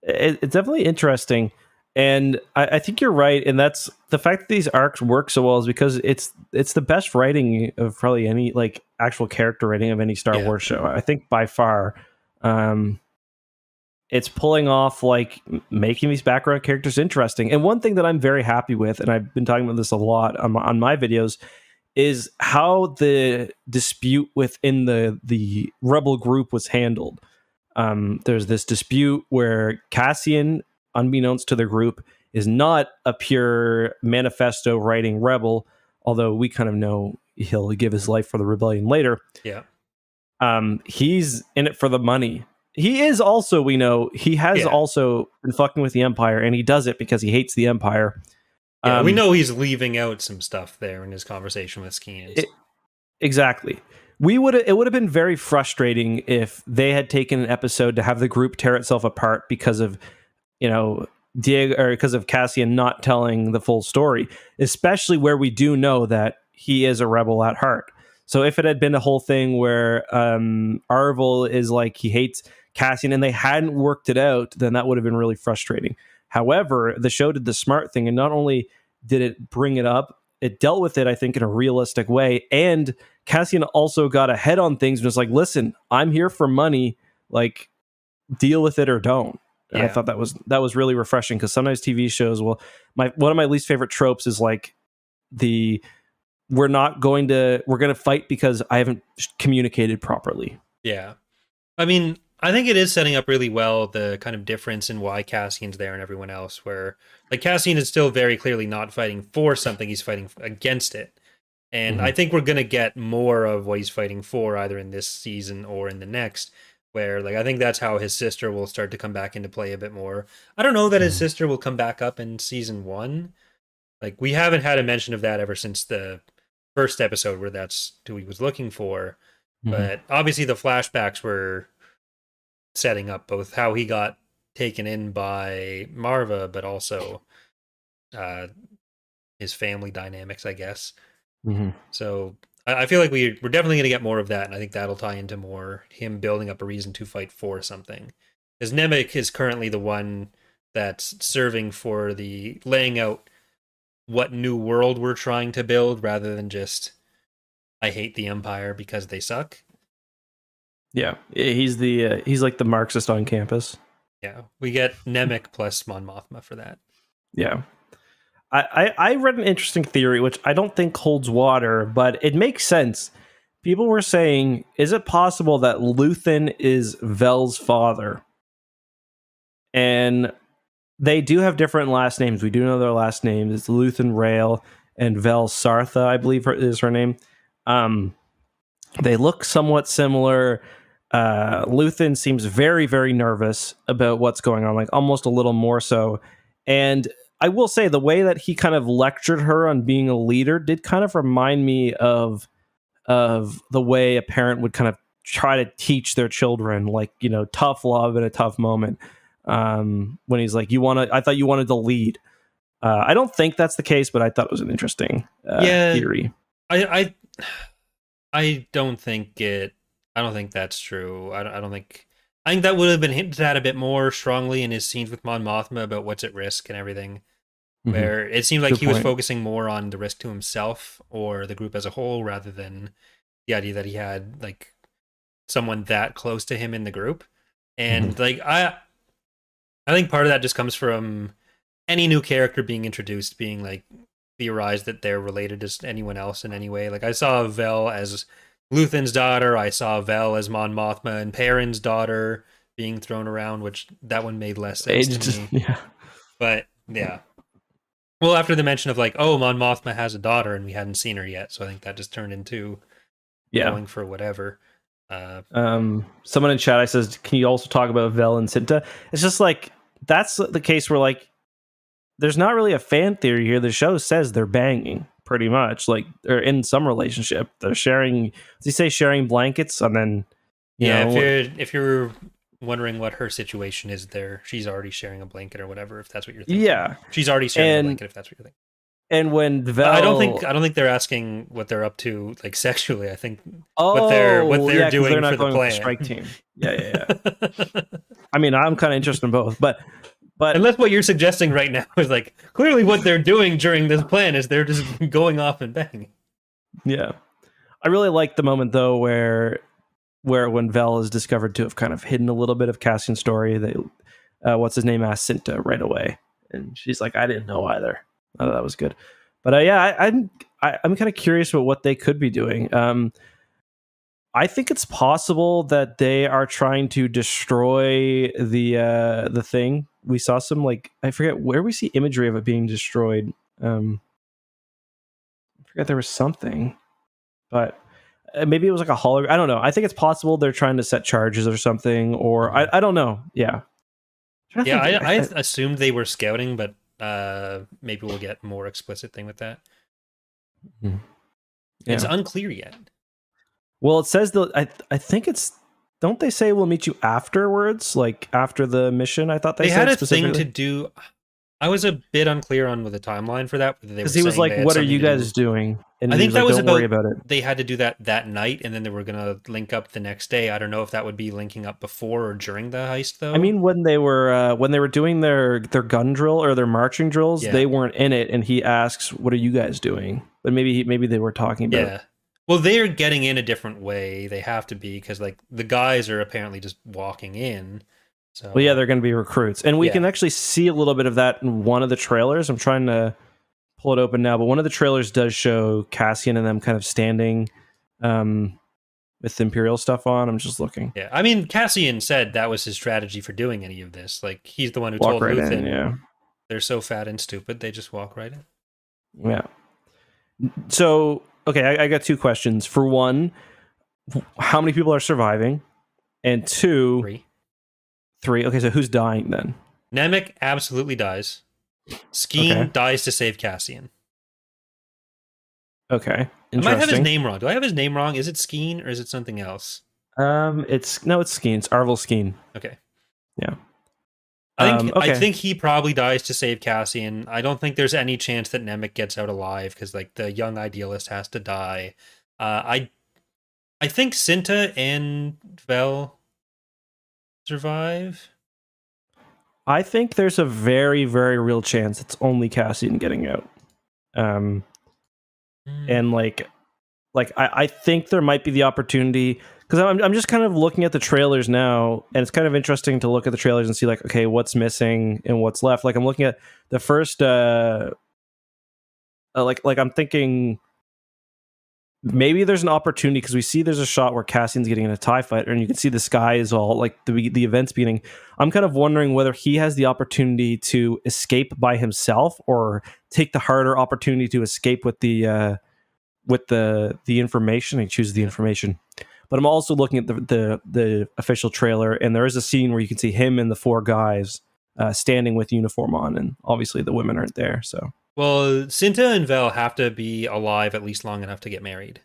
it, it's definitely interesting. And I, I think you're right, and that's the fact that these arcs work so well is because it's it's the best writing of probably any like actual character writing of any Star Yeah. Wars show. I think by far. Um, it's pulling off like making these background characters interesting. And one thing that I'm very happy with, and I've been talking about this a lot on my, on my videos, is how the dispute within the the rebel group was handled. Um, there's this dispute where Cassian, unbeknownst to the group, is not a pure manifesto writing rebel, although we kind of know he'll give his life for the rebellion later Yeah. um, he's in it for the money he is also we know he has yeah. also been fucking with the empire and he does it because he hates the empire yeah, um, we know he's leaving out some stuff there in his conversation with Skeen. Exactly. We would it would have been very frustrating if they had taken an episode to have the group tear itself apart because of you know Diego or because of Cassian not telling the full story, especially where we do know that he is a rebel at heart. So if it had been a whole thing where um, Arvel is like he hates Cassian and they hadn't worked it out, then that would have been really frustrating. However, the show did the smart thing, and not only did it bring it up, it dealt with it, I think, in a realistic way. And Cassian also got ahead on things and was like, listen, I'm here for money. Like, deal with it or don't. Yeah. I thought that was that was really refreshing because sometimes TV shows well, my one of my least favorite tropes is like the we're not going to we're going to fight because I haven't communicated properly. Yeah. I mean, I think it is setting up really well the kind of difference in why Cassian's there and everyone else. Where like Cassian is still very clearly not fighting for something; he's fighting against it. And mm-hmm. I think we're gonna get more of what he's fighting for, either in this season or in the next. Where like I think that's how his sister will start to come back into play a bit more. I don't know that mm-hmm. his sister will come back up in season one. Like we haven't had a mention of that ever since the first episode where that's who he was looking for. Mm-hmm. But obviously the flashbacks were setting up both how he got taken in by Maarva, but also uh, his family dynamics, I guess. Mm-hmm. So I, I, feel like we we're definitely going to get more of that, and I think that'll tie into more him building up a reason to fight for something. Because Nemik is currently the one that's serving for the laying out what new world we're trying to build, rather than just I hate the Empire because they suck. Yeah, he's the uh, he's like the Marxist on campus. Yeah, we get Nemik plus Mon Mothma for that. Yeah, I, I read an interesting theory which I don't think holds water, but it makes sense. People were saying, is it possible that Luthen is Vel's father? And they do have different last names. We do know their last names. It's Luthen Rael and Vel Sartha, I believe is her name. Um, they look somewhat similar uh, Luthen seems very, very nervous about what's going on, like almost a little more so. And I will say the way that he kind of lectured her on being a leader did kind of remind me of of the way a parent would kind of try to teach their children, like you know, tough love in a tough moment. Um, when he's like, "You want to? I thought you wanted to lead." Uh, I don't think that's the case, but I thought it was an interesting uh, yeah, theory. I, I I don't think it I don't think that's true. I don't, I don't think. I think that would have been hinted at a bit more strongly in his scenes with Mon Mothma about what's at risk and everything. Mm-hmm. Where it seemed like Good he point. was focusing more on the risk to himself or the group as a whole rather than the idea that he had like someone that close to him in the group. And mm-hmm. like I I think part of that just comes from any new character being introduced being like theorized that they're related to anyone else in any way. Like I saw Vel as Luthen's daughter. I saw Vel as Mon Mothma and Perrin's daughter being thrown around, which that one made less sense to me. Yeah. But yeah. Well, after the mention of like, oh, Mon Mothma has a daughter and we hadn't seen her yet, so I think that just turned into yeah. going for whatever. Uh, um, someone in chat I says, can you also talk about Vel and Cinta? It's just like that's the case where like there's not really a fan theory here. The show says they're banging pretty much like they're in some relationship they're sharing does he say sharing blankets and then yeah know, if you're if you're wondering what her situation is there she's already sharing a blanket or whatever if that's what you're thinking yeah she's already sharing and, a blanket if that's what you're thinking and when Vel, I don't think I don't think they're asking what they're up to like sexually. I think oh, what they're what they're yeah, doing they're not for the plan. The strike team. Yeah, yeah, yeah. I mean, I'm kind of interested in both, but but unless what you're suggesting right now is like clearly what they're doing during this plan is they're just going off and banging. Yeah. I really like the moment though where where when Vel is discovered to have kind of hidden a little bit of Cassian's story, they uh, what's his name Cinta right away. And she's like, I didn't know either. That was good. But uh, yeah, I, I'm am i am kind of curious about what they could be doing. Um, I think it's possible that they are trying to destroy the uh, the thing we saw some like I forget where we see imagery of it being destroyed. Um, I forget there was something, but maybe it was like a hologram. I don't know. I think it's possible they're trying to set charges or something, or I, I don't know. Yeah. Yeah, I, I, I assumed they were scouting, but uh, maybe we'll get more explicit thing with that. Mm-hmm. Yeah. It's unclear yet. Well, it says the I I think it's don't they say we'll meet you afterwards, like after the mission? I thought they, they had a thing to do. I was a bit unclear on with the timeline for that because he was like, "What are you guys do. doing?" And I think that like, was about, about, it. They had to do that that night, and then they were gonna link up the next day. I don't know if that would be linking up before or during the heist, though. I mean, when they were uh, when they were doing their their gun drill or their marching drills, yeah. they weren't in it, and he asks, "What are you guys doing?" But maybe he, maybe they were talking about. Yeah. Well, they're getting in a different way. They have to be because like the guys are apparently just walking in. So. Well, yeah, they're going to be recruits, and we yeah. can actually see a little bit of that in one of the trailers. I'm trying to pull it open now, but one of the trailers does show Cassian and them kind of standing um, with Imperial stuff on. I'm just looking. Yeah, I mean, Cassian said that was his strategy for doing any of this. Like, he's the one who walk told right Luthen, in, yeah. they're so fat and stupid, they just walk right in. Yeah. So, okay, I, I got two questions. For one, how many people are surviving? And two, three. Three. Okay, so who's dying then? Nemik absolutely dies. Skeen okay. dies to save Cassian. Okay. I might have his name wrong. Do I have his name wrong? Is it Skeen or is it something else? Um, it's no, it's Skeen. It's Arvel Skeen. Okay. Yeah. I think um, okay. I think he probably dies to save Cassian. I don't think there's any chance that Nemik gets out alive because like the young idealist has to die. Uh, I I think Cinta and Vel survive. I think there's a very, very real chance it's only Cassian getting out. Um, mm. and like, like I, I think there might be the opportunity because I'm, I'm just kind of looking at the trailers now, and it's kind of interesting to look at the trailers and see like, okay, what's missing and what's left. Like I'm looking at the first, uh, uh like, like I'm thinking maybe there's an opportunity because we see there's a shot where Cassian's getting in a TIE fighter and you can see the sky is all like the, the events beginning. I'm kind of wondering whether he has the opportunity to escape by himself or take the harder opportunity to escape with the uh, with the the information. He chooses the information. But I'm also looking at the, the the official trailer and there is a scene where you can see him and the four guys uh, standing with uniform on and obviously the women aren't there. So well, Cinta and Vel have to be alive at least long enough to get married.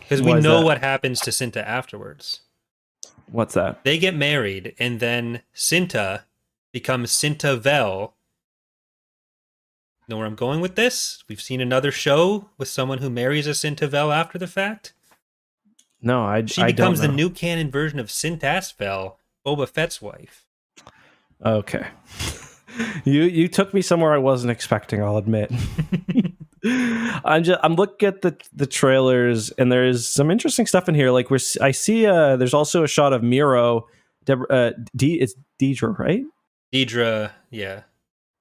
Because we know that? what happens to Cinta afterwards. What's that? They get married, and then Cinta becomes Cinta Vel. Know where I'm going with this? We've seen another show with someone who marries a Cinta Vel after the fact. No, I. She becomes the new canon version of Sintas Vel, Boba Fett's wife. Okay. You you took me somewhere I wasn't expecting. I'll admit. I'm just I'm looking at the the trailers and there's some interesting stuff in here. Like we're I see uh there's also a shot of Meero, Debra, uh, D it's Dedra, right? Dedra, yeah.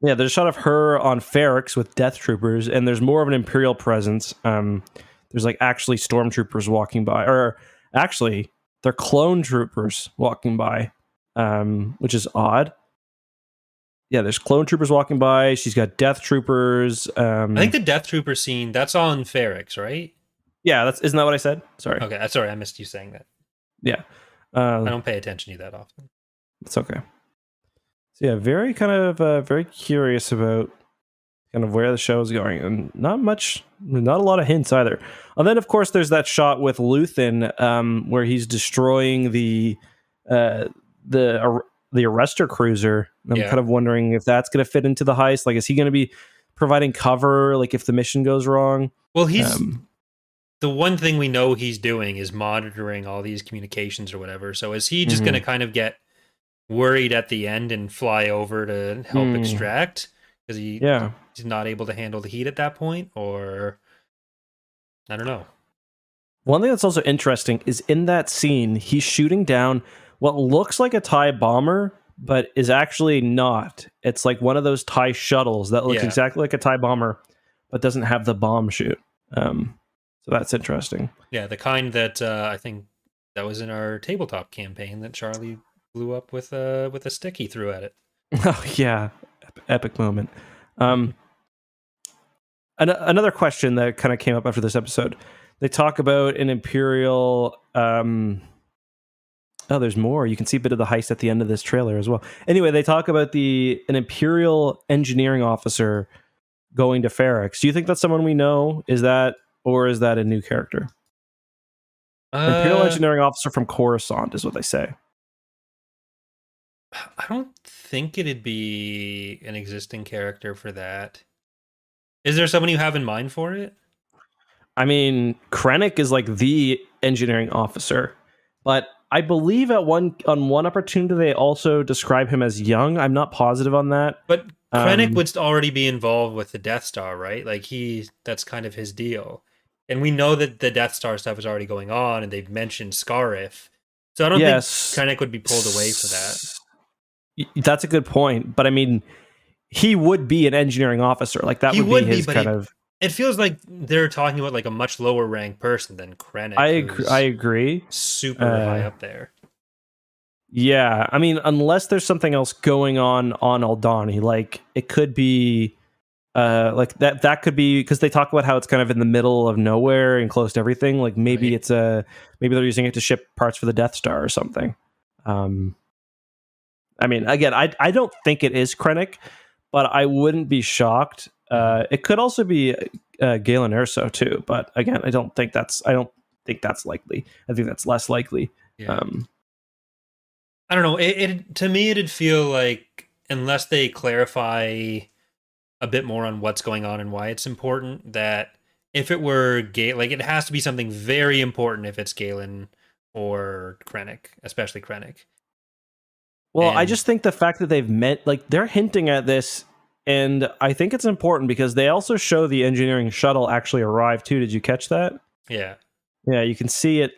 Yeah, there's a shot of her on Ferrix with Death Troopers, and there's more of an Imperial presence. Um, there's like actually stormtroopers walking by, or actually they're clone troopers walking by, um, which is odd yeah, there's clone troopers walking by. She's got death troopers. Um, I think the death trooper scene that's on Ferrix, right? Yeah, that's isn't that what I said? Sorry. Okay, uh, sorry, I missed you saying that. Yeah, um, I don't pay attention to you that often. It's okay. So yeah, very kind of uh, very curious about kind of where the show is going, and not much, not a lot of hints either. And then of course there's that shot with Luthen um, where he's destroying the uh, the the arrestor cruiser. I'm yeah. kind of wondering if that's going to fit into the heist. Like, is he going to be providing cover? Like, if the mission goes wrong? Well, he's um, the one thing we know he's doing is monitoring all these communications or whatever. So is he just mm-hmm. going to kind of get worried at the end and fly over to help mm. extract because he yeah he's not able to handle the heat at that point, or I don't know. One thing that's also interesting is in that scene, he's shooting down what looks like a TIE bomber, but is actually not. It's like one of those TIE shuttles that looks yeah. exactly like a TIE bomber, but doesn't have the bomb chute. Um, so that's interesting. Yeah, the kind that uh, I think that was in our tabletop campaign that Charlie blew up with a with a stick he threw at it. Oh yeah, epic moment. Um, an- another question that kind of came up after this episode: they talk about an imperial. Um, oh, there's more. You can see a bit of the heist at the end of this trailer as well. Anyway, they talk about the an imperial engineering officer going to Ferrix. Do you think that's someone we know? Is that or is that a new character? Uh, imperial engineering officer from Coruscant is what they say. I don't think it'd be an existing character for that. Is there someone you have in mind for it? I mean, Krennic is like the engineering officer, but I believe at one on one opportunity they also describe him as young. I'm not positive on that. But Krennic um, would already be involved with the Death Star, right? Like he that's kind of his deal. And we know that the Death Star stuff is already going on and they've mentioned Scarif. So I don't yes. think Krennic would be pulled away for that. That's a good point, but I mean he would be an engineering officer. Like that he would, would be his kind he, of it feels like they're talking about like a much lower rank person than Krennic. I agree. I agree. Super uh, high up there. Yeah, I mean, unless there's something else going on on Aldhani, like it could be, uh, like that. That could be because they talk about how it's kind of in the middle of nowhere and close to everything. Like maybe right. it's a maybe they're using it to ship parts for the Death Star or something. Um, I mean, again, I I don't think it is Krennic, but I wouldn't be shocked uh, it could also be uh, Galen Erso too, but again, I don't think that's I don't think that's likely. I think that's less likely. Yeah. Um, I don't know. It, it to me it'd feel like unless they clarify a bit more on what's going on and why it's important, that if it were gay, like it has to be something very important if it's Galen or Krennic, especially Krennic. Well, and, I just think the fact that they've met, like they're hinting at this and I think it's important because they also show the engineering shuttle actually arrive too. Did you catch that? Yeah. Yeah, you can see it.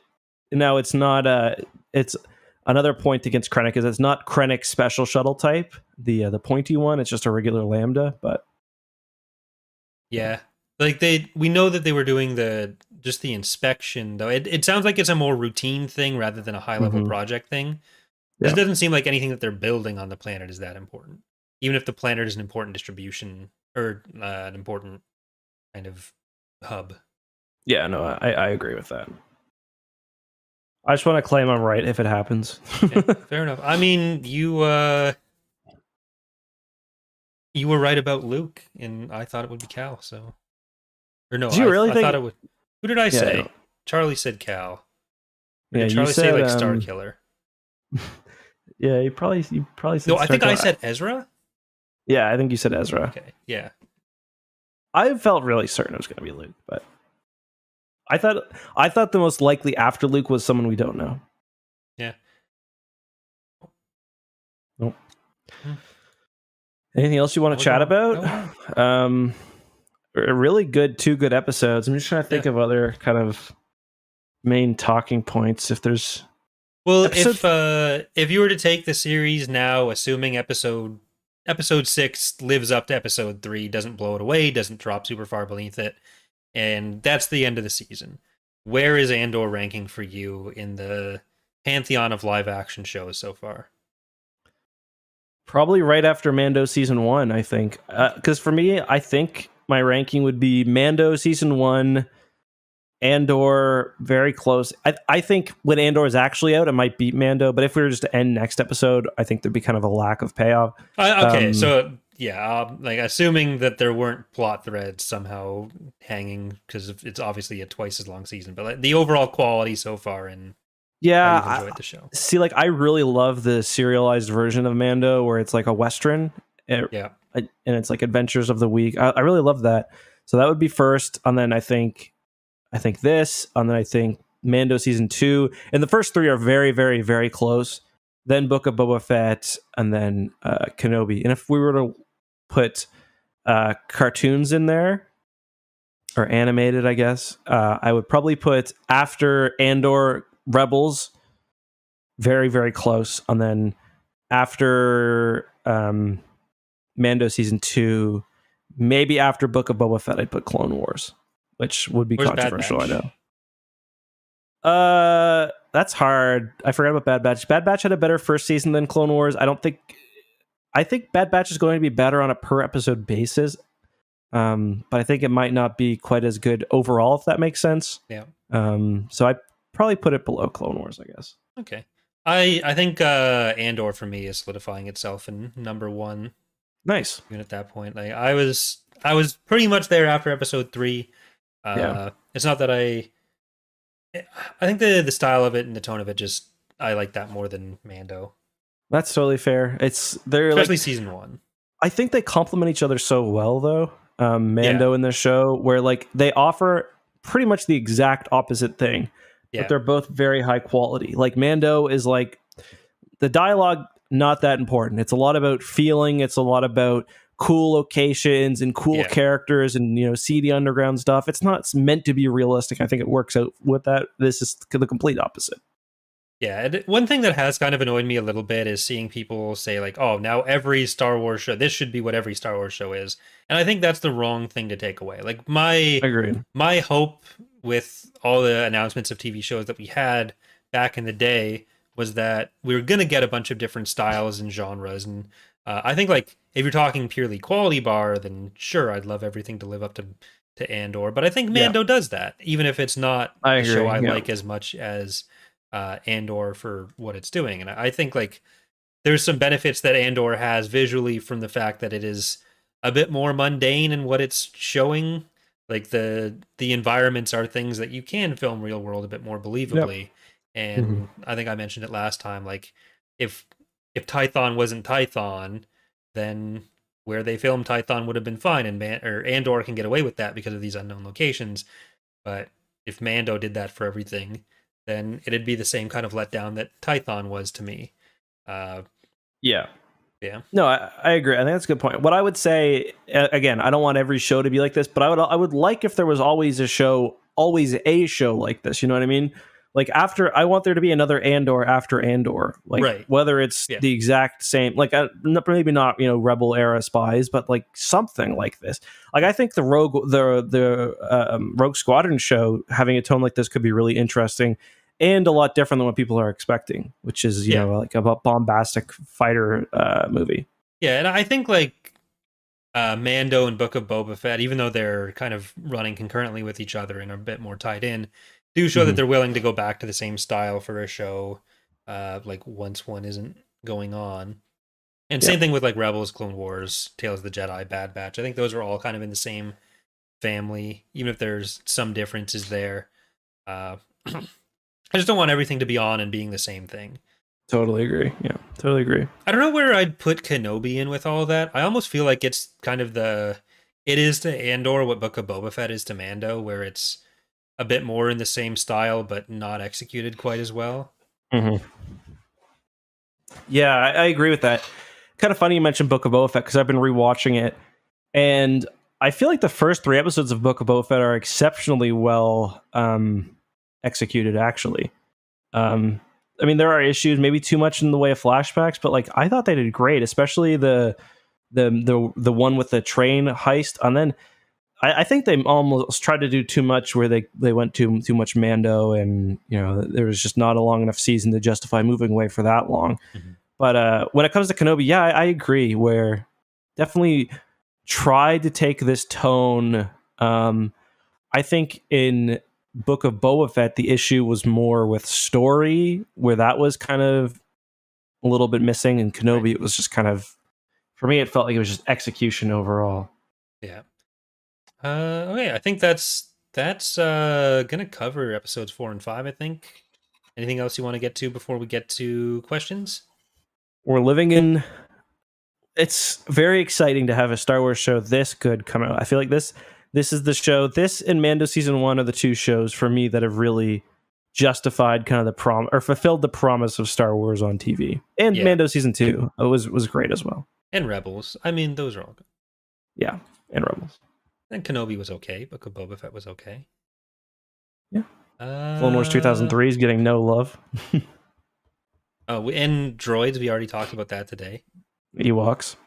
Now it's not uh it's another point against Krennic is it's not Krennic's special shuttle type, the uh, the pointy one. It's just a regular lambda, but yeah, like they we know that they were doing the just the inspection though. It it sounds like it's a more routine thing rather than a high level mm-hmm. project thing. Yeah. It doesn't seem like anything that they're building on the planet is that important even if the planet is an important distribution or uh, an important kind of hub. Yeah, no, I, I agree with that. I just want to claim I'm right if it happens. yeah, fair enough. I mean, you uh you were right about Luke, and I thought it would be Cal. So, or no, Did you I, really I think... thought it would. Who did I say? Yeah, Charlie said Cal. Or yeah, Charlie said, say like um... Star Killer. yeah, you probably you probably said. No, I think Killer. I said Ezra. Yeah, I think you said Ezra. Okay. Yeah. I felt really certain it was going to be Luke, but I thought I thought the most likely after Luke was someone we don't know. Yeah. Nope. Hmm. Anything else you want to chat about? No. Um, a really good two good episodes. I'm just trying to think yeah. of other kind of main talking points. If there's well, episode... if uh, if you were to take the series now, assuming episode episode six lives up to episode three, doesn't blow it away, doesn't drop super far beneath it, and that's the end of the season. Where is Andor ranking for you in the pantheon of live action shows so far? Probably right after Mando season one, I think. Because uh, for me, I think my ranking would be Mando season one, Andor very close. I, I think when Andor is actually out, it might beat Mando. But if we were just to end next episode, I think there'd be kind of a lack of payoff. Uh, okay, um, so yeah, um, like assuming that there weren't plot threads somehow hanging because it's obviously a twice as long season, but like the overall quality so far and yeah, I enjoyed the show. See, like I really love the serialized version of Mando where it's like a western. It, yeah, and it's like Adventures of the Week. I, I really love that. So that would be first, and then I think I think this, and then I think Mando season two, and the first three are very, very, very close. Then Book of Boba Fett, and then uh, Kenobi. And if we were to put uh, cartoons in there or animated, I guess uh, I would probably put after Andor Rebels, very, very close, and then after um, Mando season two, maybe after Book of Boba Fett, I'd put Clone Wars which would be Where's controversial. I know. Uh, that's hard. I forgot about Bad Batch. Bad Batch had a better first season than Clone Wars. I don't think. I think Bad Batch is going to be better on a per episode basis. Um, but I think it might not be quite as good overall, if that makes sense. Yeah. Um, so I probably put it below Clone Wars, I guess. Okay. I I think uh Andor for me is solidifying itself in number one. Nice. Even at that point, like I was I was pretty much there after episode three. Uh, Yeah. It's not that I. I think the the style of it and the tone of it just I like that more than Mando, That's totally fair. It's they're especially like season one. I think they complement each other so well though. Um, Mando in the show where like they offer pretty much the exact opposite thing, Yeah. but they're both very high quality. Like Mando is like the dialogue not that important. It's a lot about feeling. It's a lot about cool locations and cool Yeah. characters and you know see the underground stuff. It's not meant to be realistic. I think it works out with that. This is the complete opposite. Yeah, and one thing that has kind of annoyed me a little bit is seeing people say like, "Oh, now every Star Wars show, this should be what every Star Wars show is," and I think that's the wrong thing to take away. Like my Agreed. my hope with all the announcements of TV shows that we had back in the day was that we were going to get a bunch of different styles and genres. And uh, I think, like, if you're talking purely quality bar, then sure, I'd love everything to live up to to Andor. But I think Yeah. Mando does that, even if it's not I a show I yeah. like as much as uh, Andor for what it's doing. And I think, like, there's some benefits that Andor has visually from the fact that it is a bit more mundane in what it's showing like the the environments are things that you can film real world a bit more believably and Mm-hmm. i think i mentioned it last time like if if tython wasn't tython then where they filmed tython would have been fine and Man- or andor can get away with that because of these unknown locations but if mando did that for everything then it'd be the same kind of letdown that tython was to me uh Yeah. Yeah. No, I, I agree. I think that's a good point. What I would say again, I don't want every show to be like this, but I would I would like if there was always a show, always a show like this. You know what I mean? Like after, I want there to be another Andor after Andor. Like Right. whether it's Yeah. the exact same, like uh, maybe not you know Rebel era spies, but like something like this. Like I think the Rogue the the um, Rogue Squadron show having a tone like this could be really interesting. And a lot different than what people are expecting, which is you Yeah. know like a bombastic fighter uh, movie. Yeah, and I think like uh, Mando and Book of Boba Fett, even though they're kind of running concurrently with each other and are a bit more tied in, do show that Mhm. they're willing to go back to the same style for a show, uh, like once one isn't going on. And Yeah. same thing with like Rebels, Clone Wars, Tales of the Jedi, Bad Batch. I think those are all kind of in the same family, even if there's some differences there. Uh, I just don't want everything to be on and being the same thing. Totally agree. Yeah, totally agree. I don't know where I'd put Kenobi in with all that. I almost feel like it's kind of the it is to Andor what Book of Boba Fett is to Mando, where it's a bit more in the same style but not executed quite as well. Yeah, I, I agree with that. Kind of funny you mentioned Book of Boba because I've been rewatching it, and I feel like the first three episodes of Book of Boba are exceptionally well um, executed. Actually, um, I mean there are issues, maybe too much in the way of flashbacks, but like I thought they did great, especially the the the the one with the train heist, and then. I, I think they almost tried to do too much, where they, they went too too much Mando, and you know there was just not a long enough season to justify moving away for that long. But uh, when it comes to Kenobi, yeah, I, I agree. Where definitely tried to take this tone. Um, I think in Book of Boba Fett, the issue was more with story, where that was kind of a little bit missing. In Kenobi, it was just kind of, for me, it felt like it was just execution overall. Yeah. Uh okay, I think that's that's uh gonna cover episodes four and five, I think. Anything else you want to get to before we get to questions? We're living in. It's very exciting to have a Star Wars show this good come out. I feel like this this is the show. This and Mando season one are the two shows for me that have really justified kind of the prom or fulfilled the promise of Star Wars on TV. And Yeah. Mando season two was was great as well. And Rebels. I mean, those are all good. Yeah, and Rebels. And Kenobi was okay. but Boba Fett was okay. Yeah. Uh, Clone Wars 2003 is getting no love. Oh, and droids. We already talked about that today. Ewoks.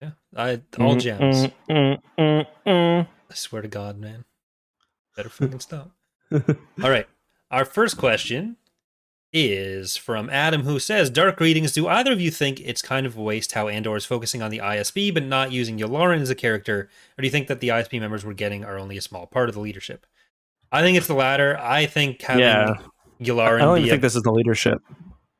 Yeah, I all Mm, gems. mm, mm, mm, mm. I swear to God, man. Better fucking stop. All right. Our first question is from Adam, who says, Dark Greetings. Do either of you think it's kind of a waste how Andor is focusing on the ISB but not using Yularen as a character? Or do you think that the ISB members we're getting are only a small part of the leadership? I think it's the latter. I think having yeah. Yularen. I don't even think this is the leadership.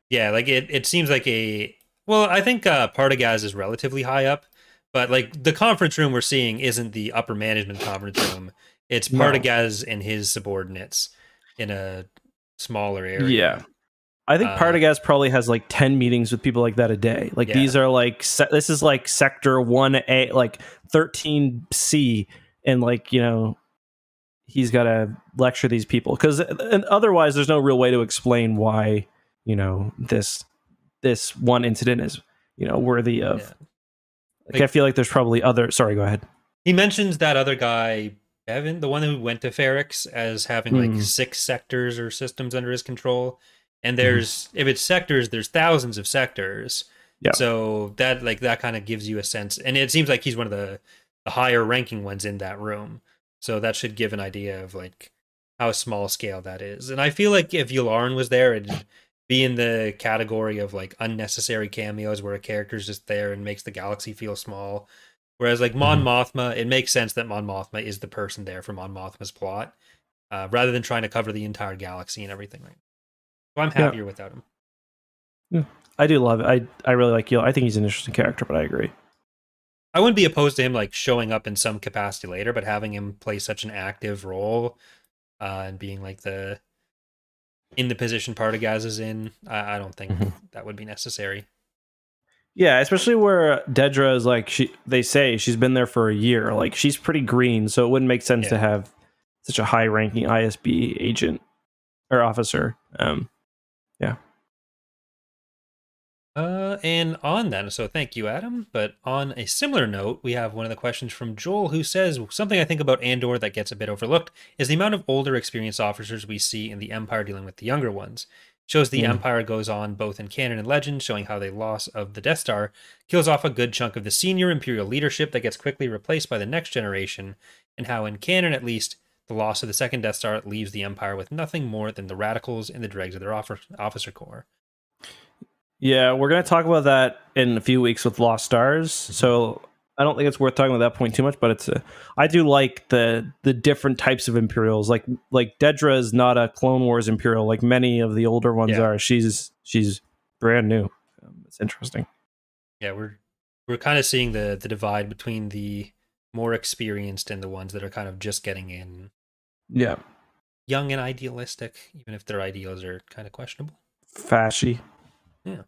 Yeah, like it, it seems like a. Well, I think uh, Partagaz is relatively high up, but like the conference room we're seeing isn't the upper management conference room. It's Partagaz no. and his subordinates in a smaller area. Yeah. I think uh, Partagaz probably has like 10 meetings with people like that a day. Like yeah. these are like se- this is like sector 1A like 13C and like, you know, he's got to lecture these people cuz otherwise there's no real way to explain why, you know, this this one incident is, you know, worthy of yeah. like, like I feel like there's probably other sorry, go ahead. He mentions that other guy Evan, the one who went to Ferrix as having like mm. six sectors or systems under his control and mm-hmm. there's mm-hmm. if it's sectors there's thousands of sectors yeah so that like that kind of gives you a sense and it seems like he's one of the, the higher ranking ones in that room so that should give an idea of like how small scale that is and i feel like if Yularen was there it'd be in the category of like unnecessary cameos where a character's just there and makes the galaxy feel small whereas like mon mm-hmm. mothma it makes sense that mon mothma is the person there for mon mothma's plot uh, rather than trying to cover the entire galaxy and everything right so I'm happier yeah. without him. Yeah, I do love it. I I really like Gil. I think he's an interesting character, but I agree. I wouldn't be opposed to him like showing up in some capacity later, but having him play such an active role uh, and being like the in the position Partagaz is in, I, I don't think mm-hmm. that would be necessary. Yeah, especially where Dedra is like she they say she's been there for a year. Like she's pretty green, so it wouldn't make sense yeah. to have such a high ranking ISB agent or officer. Um Uh, and on that, so thank you, Adam. But on a similar note, we have one of the questions from Joel who says something I think about Andor that gets a bit overlooked is the amount of older, experienced officers we see in the Empire dealing with the younger ones. Shows the mm. Empire goes on both in canon and legend, showing how the loss of the Death Star kills off a good chunk of the senior Imperial leadership that gets quickly replaced by the next generation, and how in canon at least the loss of the second Death Star leaves the Empire with nothing more than the radicals and the dregs of their officer corps. Yeah, we're going to talk about that in a few weeks with Lost Stars. So I don't think it's worth talking about that point too much, but it's a, I do like the the different types of Imperials. Like like Dedra is not a Clone Wars Imperial like many of the older ones yeah. are. She's she's brand new. Um, it's interesting. Yeah, we're we're kind of seeing the the divide between the more experienced and the ones that are kind of just getting in. Yeah. Young and idealistic, even if their ideals are kind of questionable. Fashy. Yeah.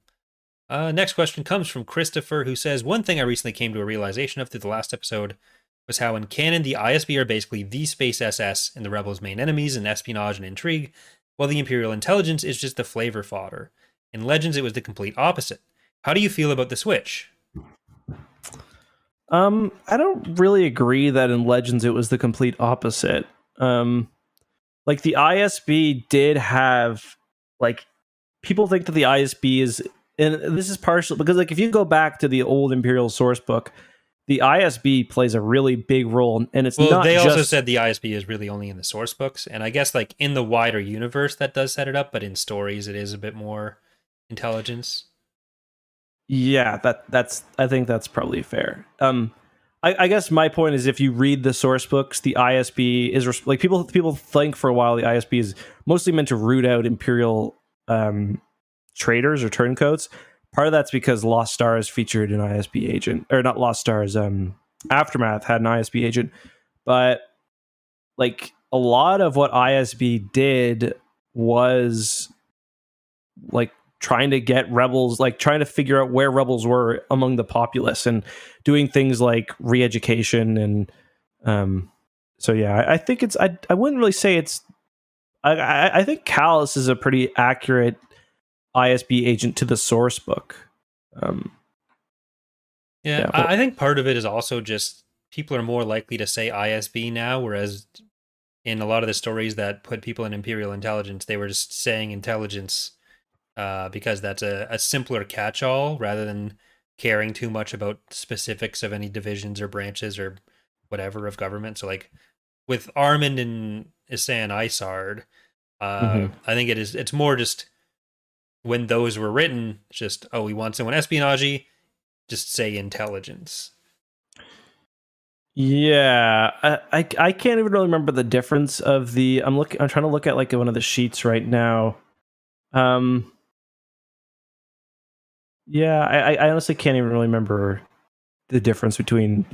Uh, next question comes from Christopher, who says One thing I recently came to a realization of through the last episode was how in canon the ISB are basically the space SS and the rebels' main enemies in espionage and intrigue, while the Imperial intelligence is just the flavor fodder. In Legends, it was the complete opposite. How do you feel about the switch? Um, I don't really agree that in Legends it was the complete opposite. Um, like the ISB did have like people think that the ISB is and this is partially because like if you go back to the old Imperial source book, the ISB plays a really big role, and it's well. they just... also said the ISB is really only in the source books, and I guess like in the wider universe that does set it up, but in stories it is a bit more intelligence. Yeah, that that's I think that's probably fair. Um, I, I, guess my point is if you read the source books, the ISB is like people people think for a while the ISB is mostly meant to root out imperial um, traitors or turncoats. Part of that's because Lost Stars featured an ISB agent, or not Lost Stars. Um, Aftermath had an ISB agent, but like a lot of what ISB did was like trying to get rebels like trying to figure out where rebels were among the populace and doing things like re-education and um so yeah i, I think it's I, I wouldn't really say it's I, I, I think Kallus is a pretty accurate isb agent to the source book um yeah, yeah but, I think part of it is also just people are more likely to say isb now whereas in a lot of the stories that put people in imperial intelligence they were just saying intelligence uh, because that's a, a simpler catch-all rather than caring too much about specifics of any divisions or branches or whatever of government. So like with Armand and Ysann Isard, uh, mm-hmm. I think it is it's more just when those were written, just oh, we want someone espionage, just say intelligence. Yeah, I, I, I can't even really remember the difference of the. I'm looking. I'm trying to look at like one of the sheets right now. Um. Yeah, I, I honestly can't even really remember the difference between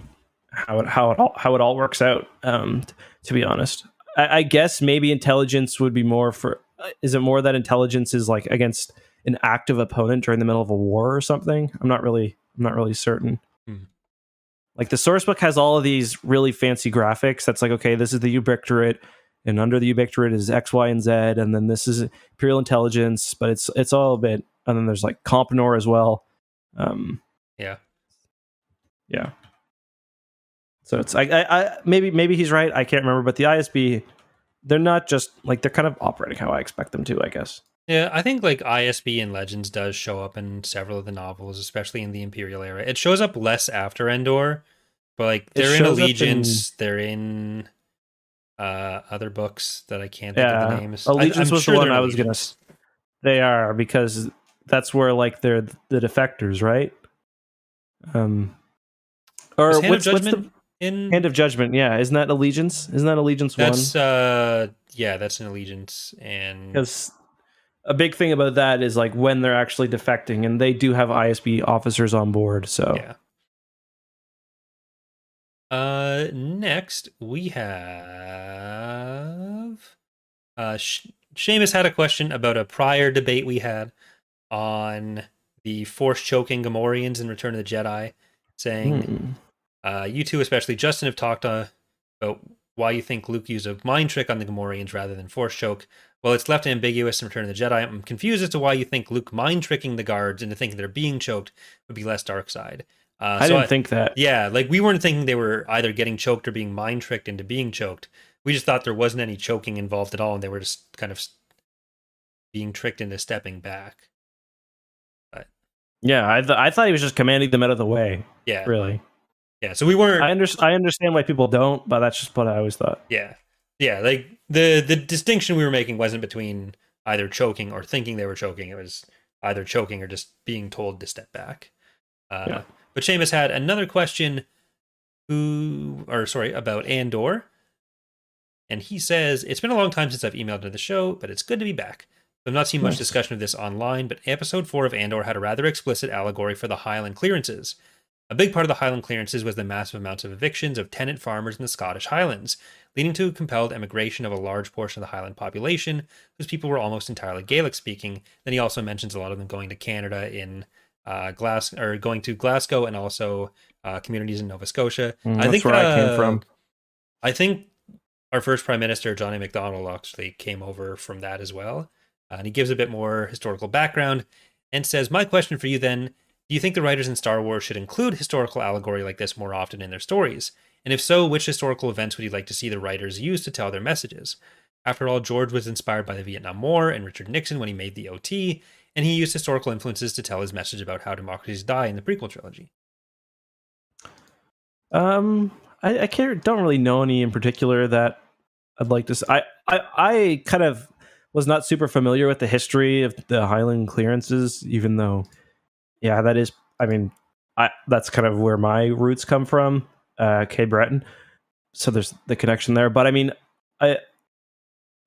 how it how it all how it all works out. Um, t- to be honest, I, I guess maybe intelligence would be more for. Is it more that intelligence is like against an active opponent during the middle of a war or something? I'm not really. I'm not really certain. Hmm. Like the source book has all of these really fancy graphics. That's like, okay, this is the Ubiqtorate, and under the Ubiqtorate is X, Y, and Z, and then this is Imperial Intelligence, but it's it's all a bit. And then there's like Compnor as well. Um, Yeah. yeah. So it's I, I, I maybe maybe he's right. I can't remember, but the ISB, they're not just like they're kind of operating how I expect them to. I guess. Yeah, I think like ISB and Legends does show up in several of the novels, especially in the Imperial era. It shows up less after Endor, but like they're in up in- Allegiance, they're in uh other books that I can't think of the Yeah, names. Allegiance I'm was sure the one I was gonna. They are because that's where like they're the defectors, right? Um, or Was Hand of what's, what's the in Hand of Judgment? Yeah, isn't that Allegiance? Isn't that Allegiance that's one? uh yeah, that's an Allegiance and Because a big thing about that is like when they're actually defecting, and they do have ISB officers on board. So yeah. Uh next we have uh Seamus had a question about a prior debate we had on the force choking Gamorreans in Return of the Jedi, saying Hmm. Uh, you two, especially Justin, have talked uh, about why you think Luke used a mind trick on the Gamorreans rather than force choke. Well, it's left ambiguous in Return of the Jedi. I'm confused as to why you think Luke mind tricking the guards into thinking they're being choked would be less dark side. Uh, I so didn't think that. yeah, like we weren't thinking they were either getting choked or being mind tricked into being choked. We just thought there wasn't any choking involved at all, and they were just kind of being tricked into stepping back. Yeah, I, th- I thought he was just commanding them out of the way. Yeah, Really, yeah. So we weren't. I understand. I understand why people don't, but that's just what I always thought. Yeah. Yeah, like the the distinction we were making wasn't between either choking or thinking they were choking. It was either choking or just being told to step back. Uh, Yeah. But Seamus had another question, who or sorry about Andor, and he says it's been a long time since I've emailed into the show, but it's good to be back. I've not seen much discussion of this online, but episode four of Andor had a rather explicit allegory for the Highland clearances. A big part of the Highland clearances was the massive amounts of evictions of tenant farmers in the Scottish Highlands, leading to a compelled emigration of a large portion of the Highland population, whose people were almost entirely Gaelic speaking. Then he also mentions a lot of them going to Canada in uh, Glas or going to Glasgow and also uh, communities in Nova Scotia. Mm, I that's think where I uh, came from. I think our first prime minister, Johnny MacDonald, actually came over from that as well. Uh, and he gives a bit more historical background and says, My question for you then do you think the writers in Star Wars should include historical allegory like this more often in their stories? And if so, which historical events would you like to see the writers use to tell their messages? After all, George was inspired by the Vietnam War and Richard Nixon when he made the OT, and he used historical influences to tell his message about how democracies die in the prequel trilogy. Um, I, I. Don't really know any in particular that I'd like to. I I kind of was not super familiar with the history of the Highland clearances, even though, yeah, that is. I mean, I that's kind of where my roots come from. Uh, Cape Breton. So there's the connection there, but I mean, I.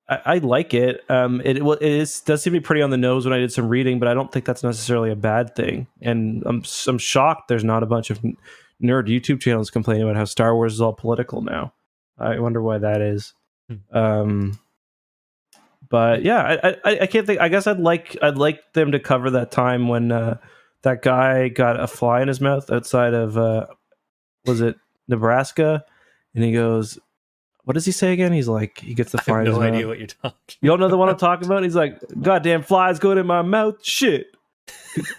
I, I like it. Um, it well, it is does seem to be pretty on the nose when I did some reading, but I don't think that's necessarily a bad thing. And I'm I'm shocked there's not a bunch of nerd YouTube channels complaining about how Star Wars is all political now. I wonder why that is. Hmm. Um, but yeah, I, I I can't think. I guess I'd like I'd like them to cover that time when uh, that guy got a fly in his mouth outside of uh, was it Nebraska, and he goes, "What does he say again?" He's like, he gets the I fly have in his no mouth. idea what you're talking You all know the one I'm talking about? He's like, goddamn flies going in my mouth. Shit.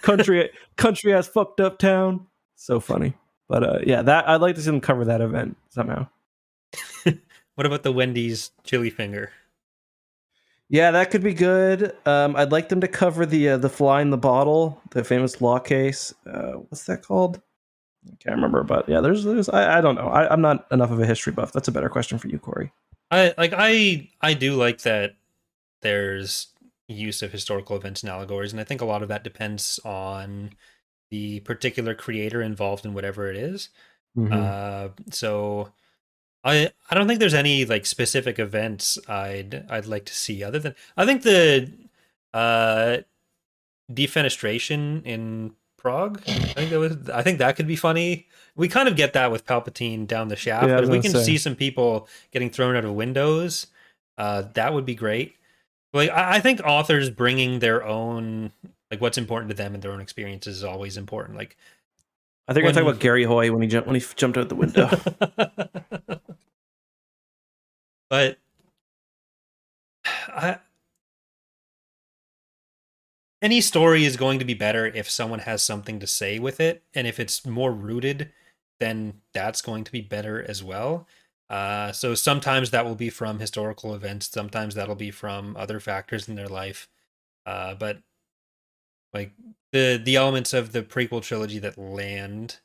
Country country ass fucked up town. So funny. But uh yeah, that I'd like to see them cover that event somehow. What about the Wendy's chili finger? Yeah, that could be good. Um I'd like them to cover the uh, the fly in the bottle, the famous law case. Uh what's that called? I can't remember, but yeah, there's there's I, I don't know. I, I'm not enough of a history buff. That's a better question for you, Corey. I like I I do like that there's use of historical events and allegories, and I think a lot of that depends on the particular creator involved in whatever it is. Mm-hmm. Uh, so I I don't think there's any like specific events I'd I'd like to see other than I think the uh defenestration in Prague. I think that was I think that could be funny. We kind of get that with Palpatine down the shaft, yeah, but if we can say. see some people getting thrown out of windows, uh, that would be great. Like I, I think authors bringing their own like what's important to them and their own experiences is always important. Like I think when, I talking about Garry Hoy when he jumped when he jumped out the window. but I any story is going to be better if someone has something to say with it and if it's more rooted then that's going to be better as well. Uh, so sometimes that will be from historical events sometimes that'll be from other factors in their life. Uh, but like the the elements of the prequel trilogy that land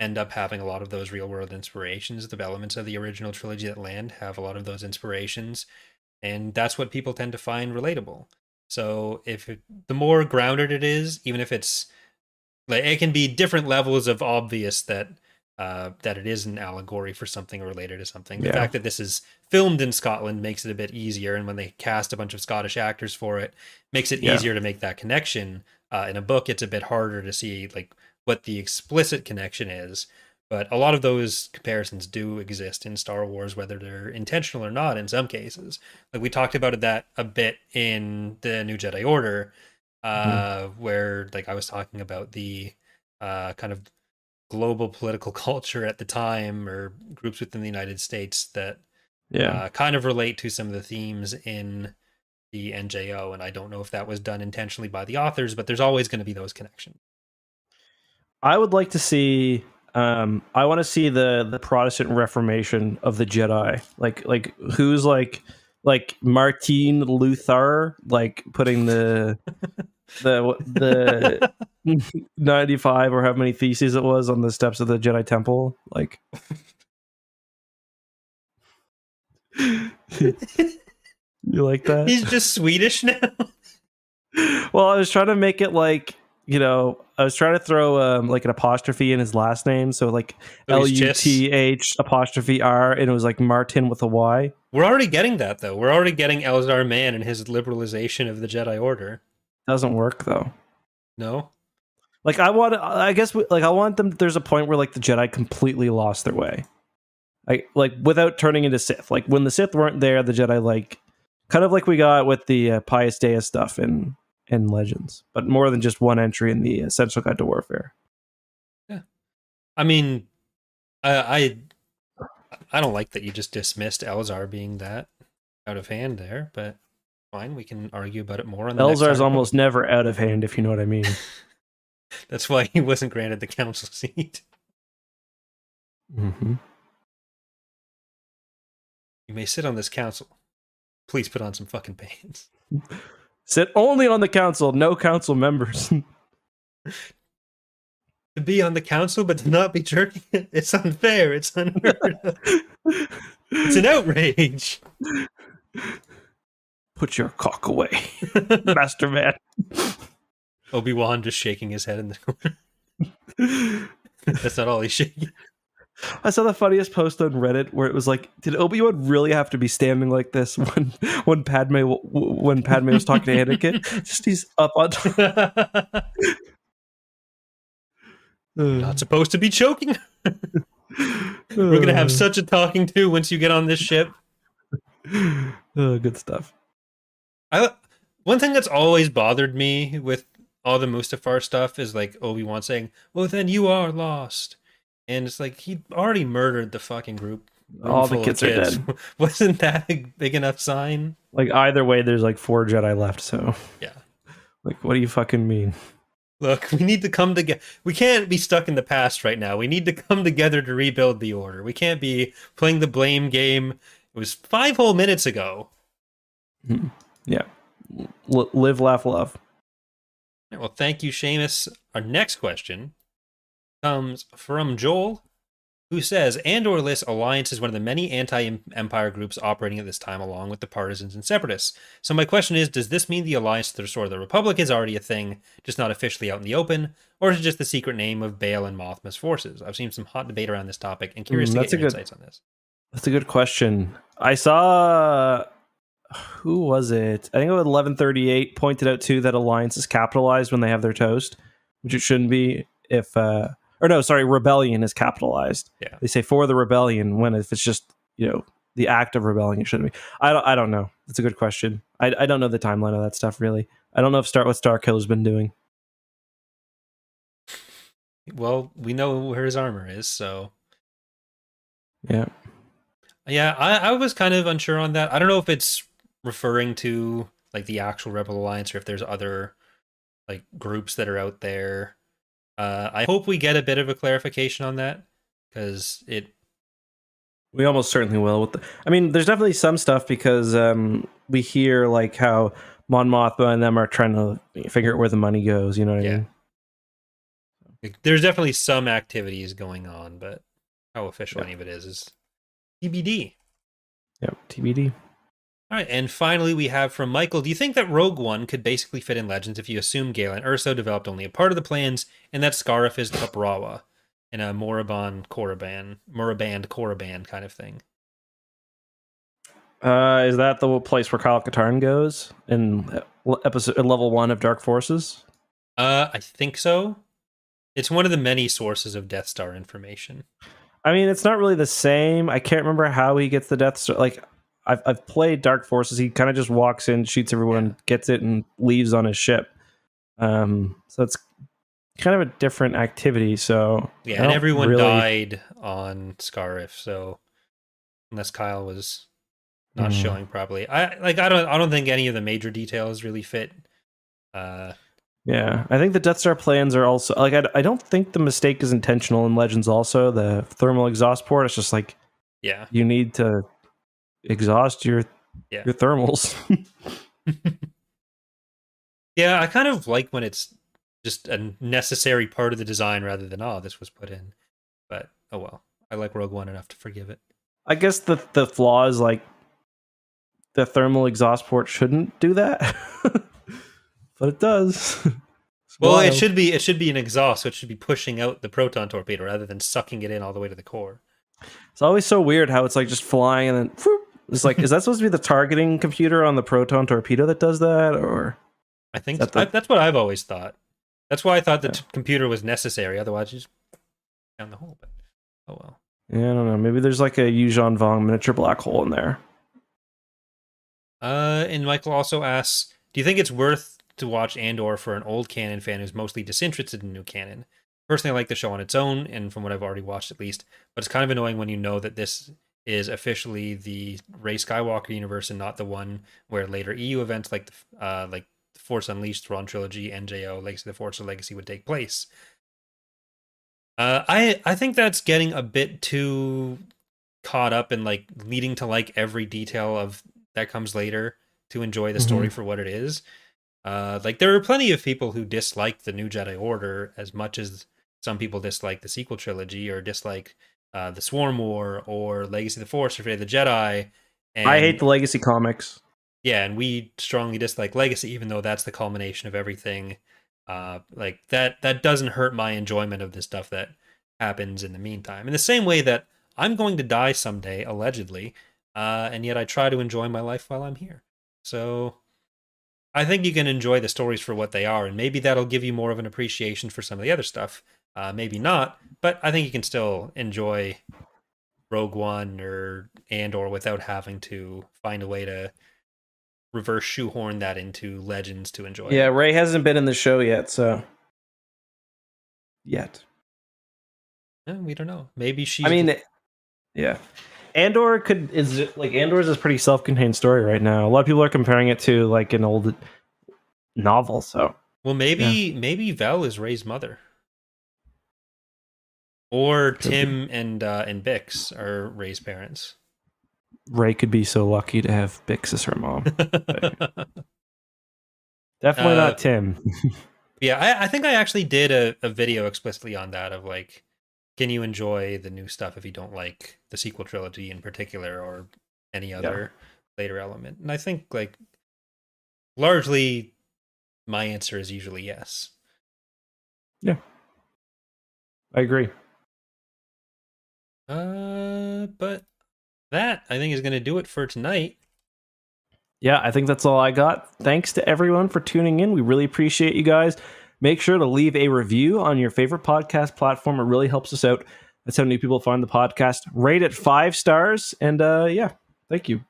end up having a lot of those real world inspirations the elements of the original trilogy that land have a lot of those inspirations and that's what people tend to find relatable so if it, the more grounded it is even if it's like it can be different levels of obvious that uh, that it is an allegory for something related to something. The yeah. fact that this is filmed in Scotland makes it a bit easier, and when they cast a bunch of Scottish actors for it, makes it yeah. easier to make that connection. Uh, in a book, it's a bit harder to see like what the explicit connection is. But a lot of those comparisons do exist in Star Wars, whether they're intentional or not. In some cases, like we talked about that a bit in the New Jedi Order, mm-hmm. uh, mm-hmm. where like I was talking about the uh, kind of global political culture at the time or groups within the United States that yeah uh, kind of relate to some of the themes in the NJO and I don't know if that was done intentionally by the authors but there's always going to be those connections. I would like to see um I want to see the the Protestant Reformation of the Jedi. Like like who's like like Martin Luther like putting the the the 95 or how many theses it was on the steps of the Jedi Temple. Like, you like that? He's just Swedish now. well, I was trying to make it like you know, I was trying to throw um, like an apostrophe in his last name, so like L U T H apostrophe R, and it was like Martin with a Y. We're already getting that though. We're already getting Elzar Mann and his liberalization of the Jedi Order. Doesn't work though. No. Like I want, I guess, like I want them. There's a point where like the Jedi completely lost their way, like like without turning into Sith. Like when the Sith weren't there, the Jedi like kind of like we got with the uh, Pius Dea stuff in in Legends, but more than just one entry in the Essential Guide to Warfare. Yeah, I mean, I I, I don't like that you just dismissed Elzar being that out of hand there, but fine. We can argue about it more. On the Elzar's almost never out of hand, if you know what I mean. That's why he wasn't granted the council seat. Mm-hmm. You may sit on this council. Please put on some fucking pants. Sit only on the council, no council members. to be on the council but to not be jerking it, it's unfair. It's unheard of. it's an outrage. Put your cock away, Master Mann. Obi Wan just shaking his head in the corner. That's not all he's shaking. I saw the funniest post on Reddit where it was like, "Did Obi Wan really have to be standing like this when when Padme when Padme was talking to Anakin? Just he's up on." Not supposed to be choking. We're gonna have such a talking to once you get on this ship. Oh, good stuff. I one thing that's always bothered me with all the Mustafar stuff is like Obi Wan saying, "Well, then you are lost," and it's like he already murdered the fucking group. All the kids, kids, are dead. Wasn't that a big enough sign? Like either way, there's like four Jedi left. So yeah, like what do you fucking mean? Look, we need to come together. We can't be stuck in the past right now. We need to come together to rebuild the order. We can't be playing the blame game. It was five whole minutes ago. Hmm. Yeah. L- live, laugh, love. Well, thank you, Seamus. Our next question comes from Joel. who says Andor lists Alliance is one of the many anti-empire groups operating at this time, along with the partisans and separatists. So my question is, does this mean the Alliance to the Restore the Republic is already a thing, just not officially out in the open, or is it just the secret name of Bail and Mothma's forces? I've seen some hot debate around this topic, and curious mm, to get your good, insights on this. That's a good question. I saw who was it? I think it was eleven thirty eight pointed out too that Alliance is capitalized when they have their toast, which it shouldn't be if. uh or no, sorry, rebellion is capitalized. Yeah. They say for the rebellion when if it's just, you know, the act of rebelling, it shouldn't be. I don't I don't know. That's a good question. I I don't know the timeline of that stuff really. I don't know if Star what Starkiller's been doing. Well, we know where his armor is, so Yeah. Yeah, I, I was kind of unsure on that. I don't know if it's referring to like the actual Rebel Alliance or if there's other like groups that are out there uh, I hope we get a bit of a clarification on that because it. We almost certainly will. With the, I mean, there's definitely some stuff because um, we hear like how Mon Mothma and them are trying to figure out where the money goes. You know what yeah. I mean? There's definitely some activities going on, but how official yeah. any of it is is TBD. Yep, TBD. All right, and finally we have from Michael. Do you think that Rogue One could basically fit in Legends if you assume Galen Erso developed only a part of the plans, and that Scarif is the Toprawa in a Moraband Korriban, Moraband Korriban kind of thing? Uh, is that the place where Kyle Katarn goes in episode level one of Dark Forces? Uh, I think so. It's one of the many sources of Death Star information. I mean, it's not really the same. I can't remember how he gets the Death Star. Like, I've I've played Dark Forces. He kind of just walks in, shoots everyone, yeah. gets it, and leaves on his ship. Um, so it's kind of a different activity. So yeah, and everyone really... died on Scarif. So unless Kyle was not mm. showing properly, I like I don't I don't think any of the major details really fit. Uh, yeah, I think the Death Star plans are also like I, I don't think the mistake is intentional in Legends. Also, the thermal exhaust port. It's just like yeah, you need to exhaust your yeah. your thermals. yeah, I kind of like when it's just a necessary part of the design rather than oh this was put in. But oh well, I like Rogue One enough to forgive it. I guess the the flaw is like the thermal exhaust port shouldn't do that, but it does. well, wild. it should be it should be an exhaust, so it should be pushing out the proton torpedo rather than sucking it in all the way to the core. It's always so weird how it's like just flying and then whoop, it's like, is that supposed to be the targeting computer on the proton torpedo that does that, or? I think that the... I, that's what I've always thought. That's why I thought the yeah. t- computer was necessary. Otherwise, you just down the hole. But oh well. Yeah, I don't know. Maybe there's like a Yuuzhan Vong miniature black hole in there. Uh, and Michael also asks, do you think it's worth to watch Andor for an old canon fan who's mostly disinterested in new canon? Personally, I like the show on its own, and from what I've already watched at least. But it's kind of annoying when you know that this is officially the Rey Skywalker universe and not the one where later EU events like the uh, like the Force Unleashed, Thrawn trilogy, NJO, Legacy of the Force, or Legacy would take place. Uh, I I think that's getting a bit too caught up in like leading to like every detail of that comes later to enjoy the story mm-hmm. for what it is. Uh, like there are plenty of people who dislike the New Jedi Order as much as some people dislike the sequel trilogy or dislike uh, the Swarm War or Legacy of the Force or Fate of the Jedi. And, I hate the Legacy comics. Yeah, and we strongly dislike Legacy, even though that's the culmination of everything. Uh, like that that doesn't hurt my enjoyment of the stuff that happens in the meantime. In the same way that I'm going to die someday, allegedly, uh, and yet I try to enjoy my life while I'm here. So I think you can enjoy the stories for what they are, and maybe that'll give you more of an appreciation for some of the other stuff. Uh, maybe not, but I think you can still enjoy Rogue One or Andor without having to find a way to reverse shoehorn that into Legends to enjoy. Yeah, Rey hasn't been in the show yet, so yet. Yeah, we don't know. Maybe she. I mean, yeah. Andor could is like Andor is a pretty self-contained story right now. A lot of people are comparing it to like an old novel. So well, maybe yeah. maybe Vel is Rey's mother. Or Tim and uh, and Bix are Rey's parents. Ray could be so lucky to have Bix as her mom. Definitely uh, not Tim. yeah, I, I, think I actually did a, a video explicitly on that of like can you enjoy the new stuff if you don't like the sequel trilogy in particular or any other yeah. later element? And I think like largely my answer is usually yes. Yeah. I agree. Uh, but that I think is going to do it for tonight. Yeah, I think that's all I got. Thanks to everyone for tuning in. We really appreciate you guys. Make sure to leave a review on your favorite podcast platform. It really helps us out. That's how new people find the podcast. Rate it five stars. And uh, yeah, thank you.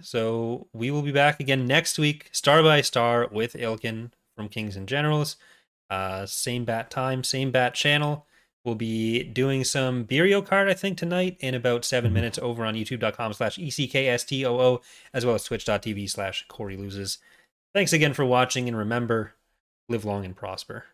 So we will be back again next week, star by star, with Ilkin from Kings and Generals. Uh, same bat time, same bat channel. We'll be doing some Beerio Kart, I think, tonight in about seven mm-hmm. minutes over on youtube.com slash ECKSTOO, as well as twitch.tv slash Corey Loses. Thanks again for watching, and remember, live long and prosper.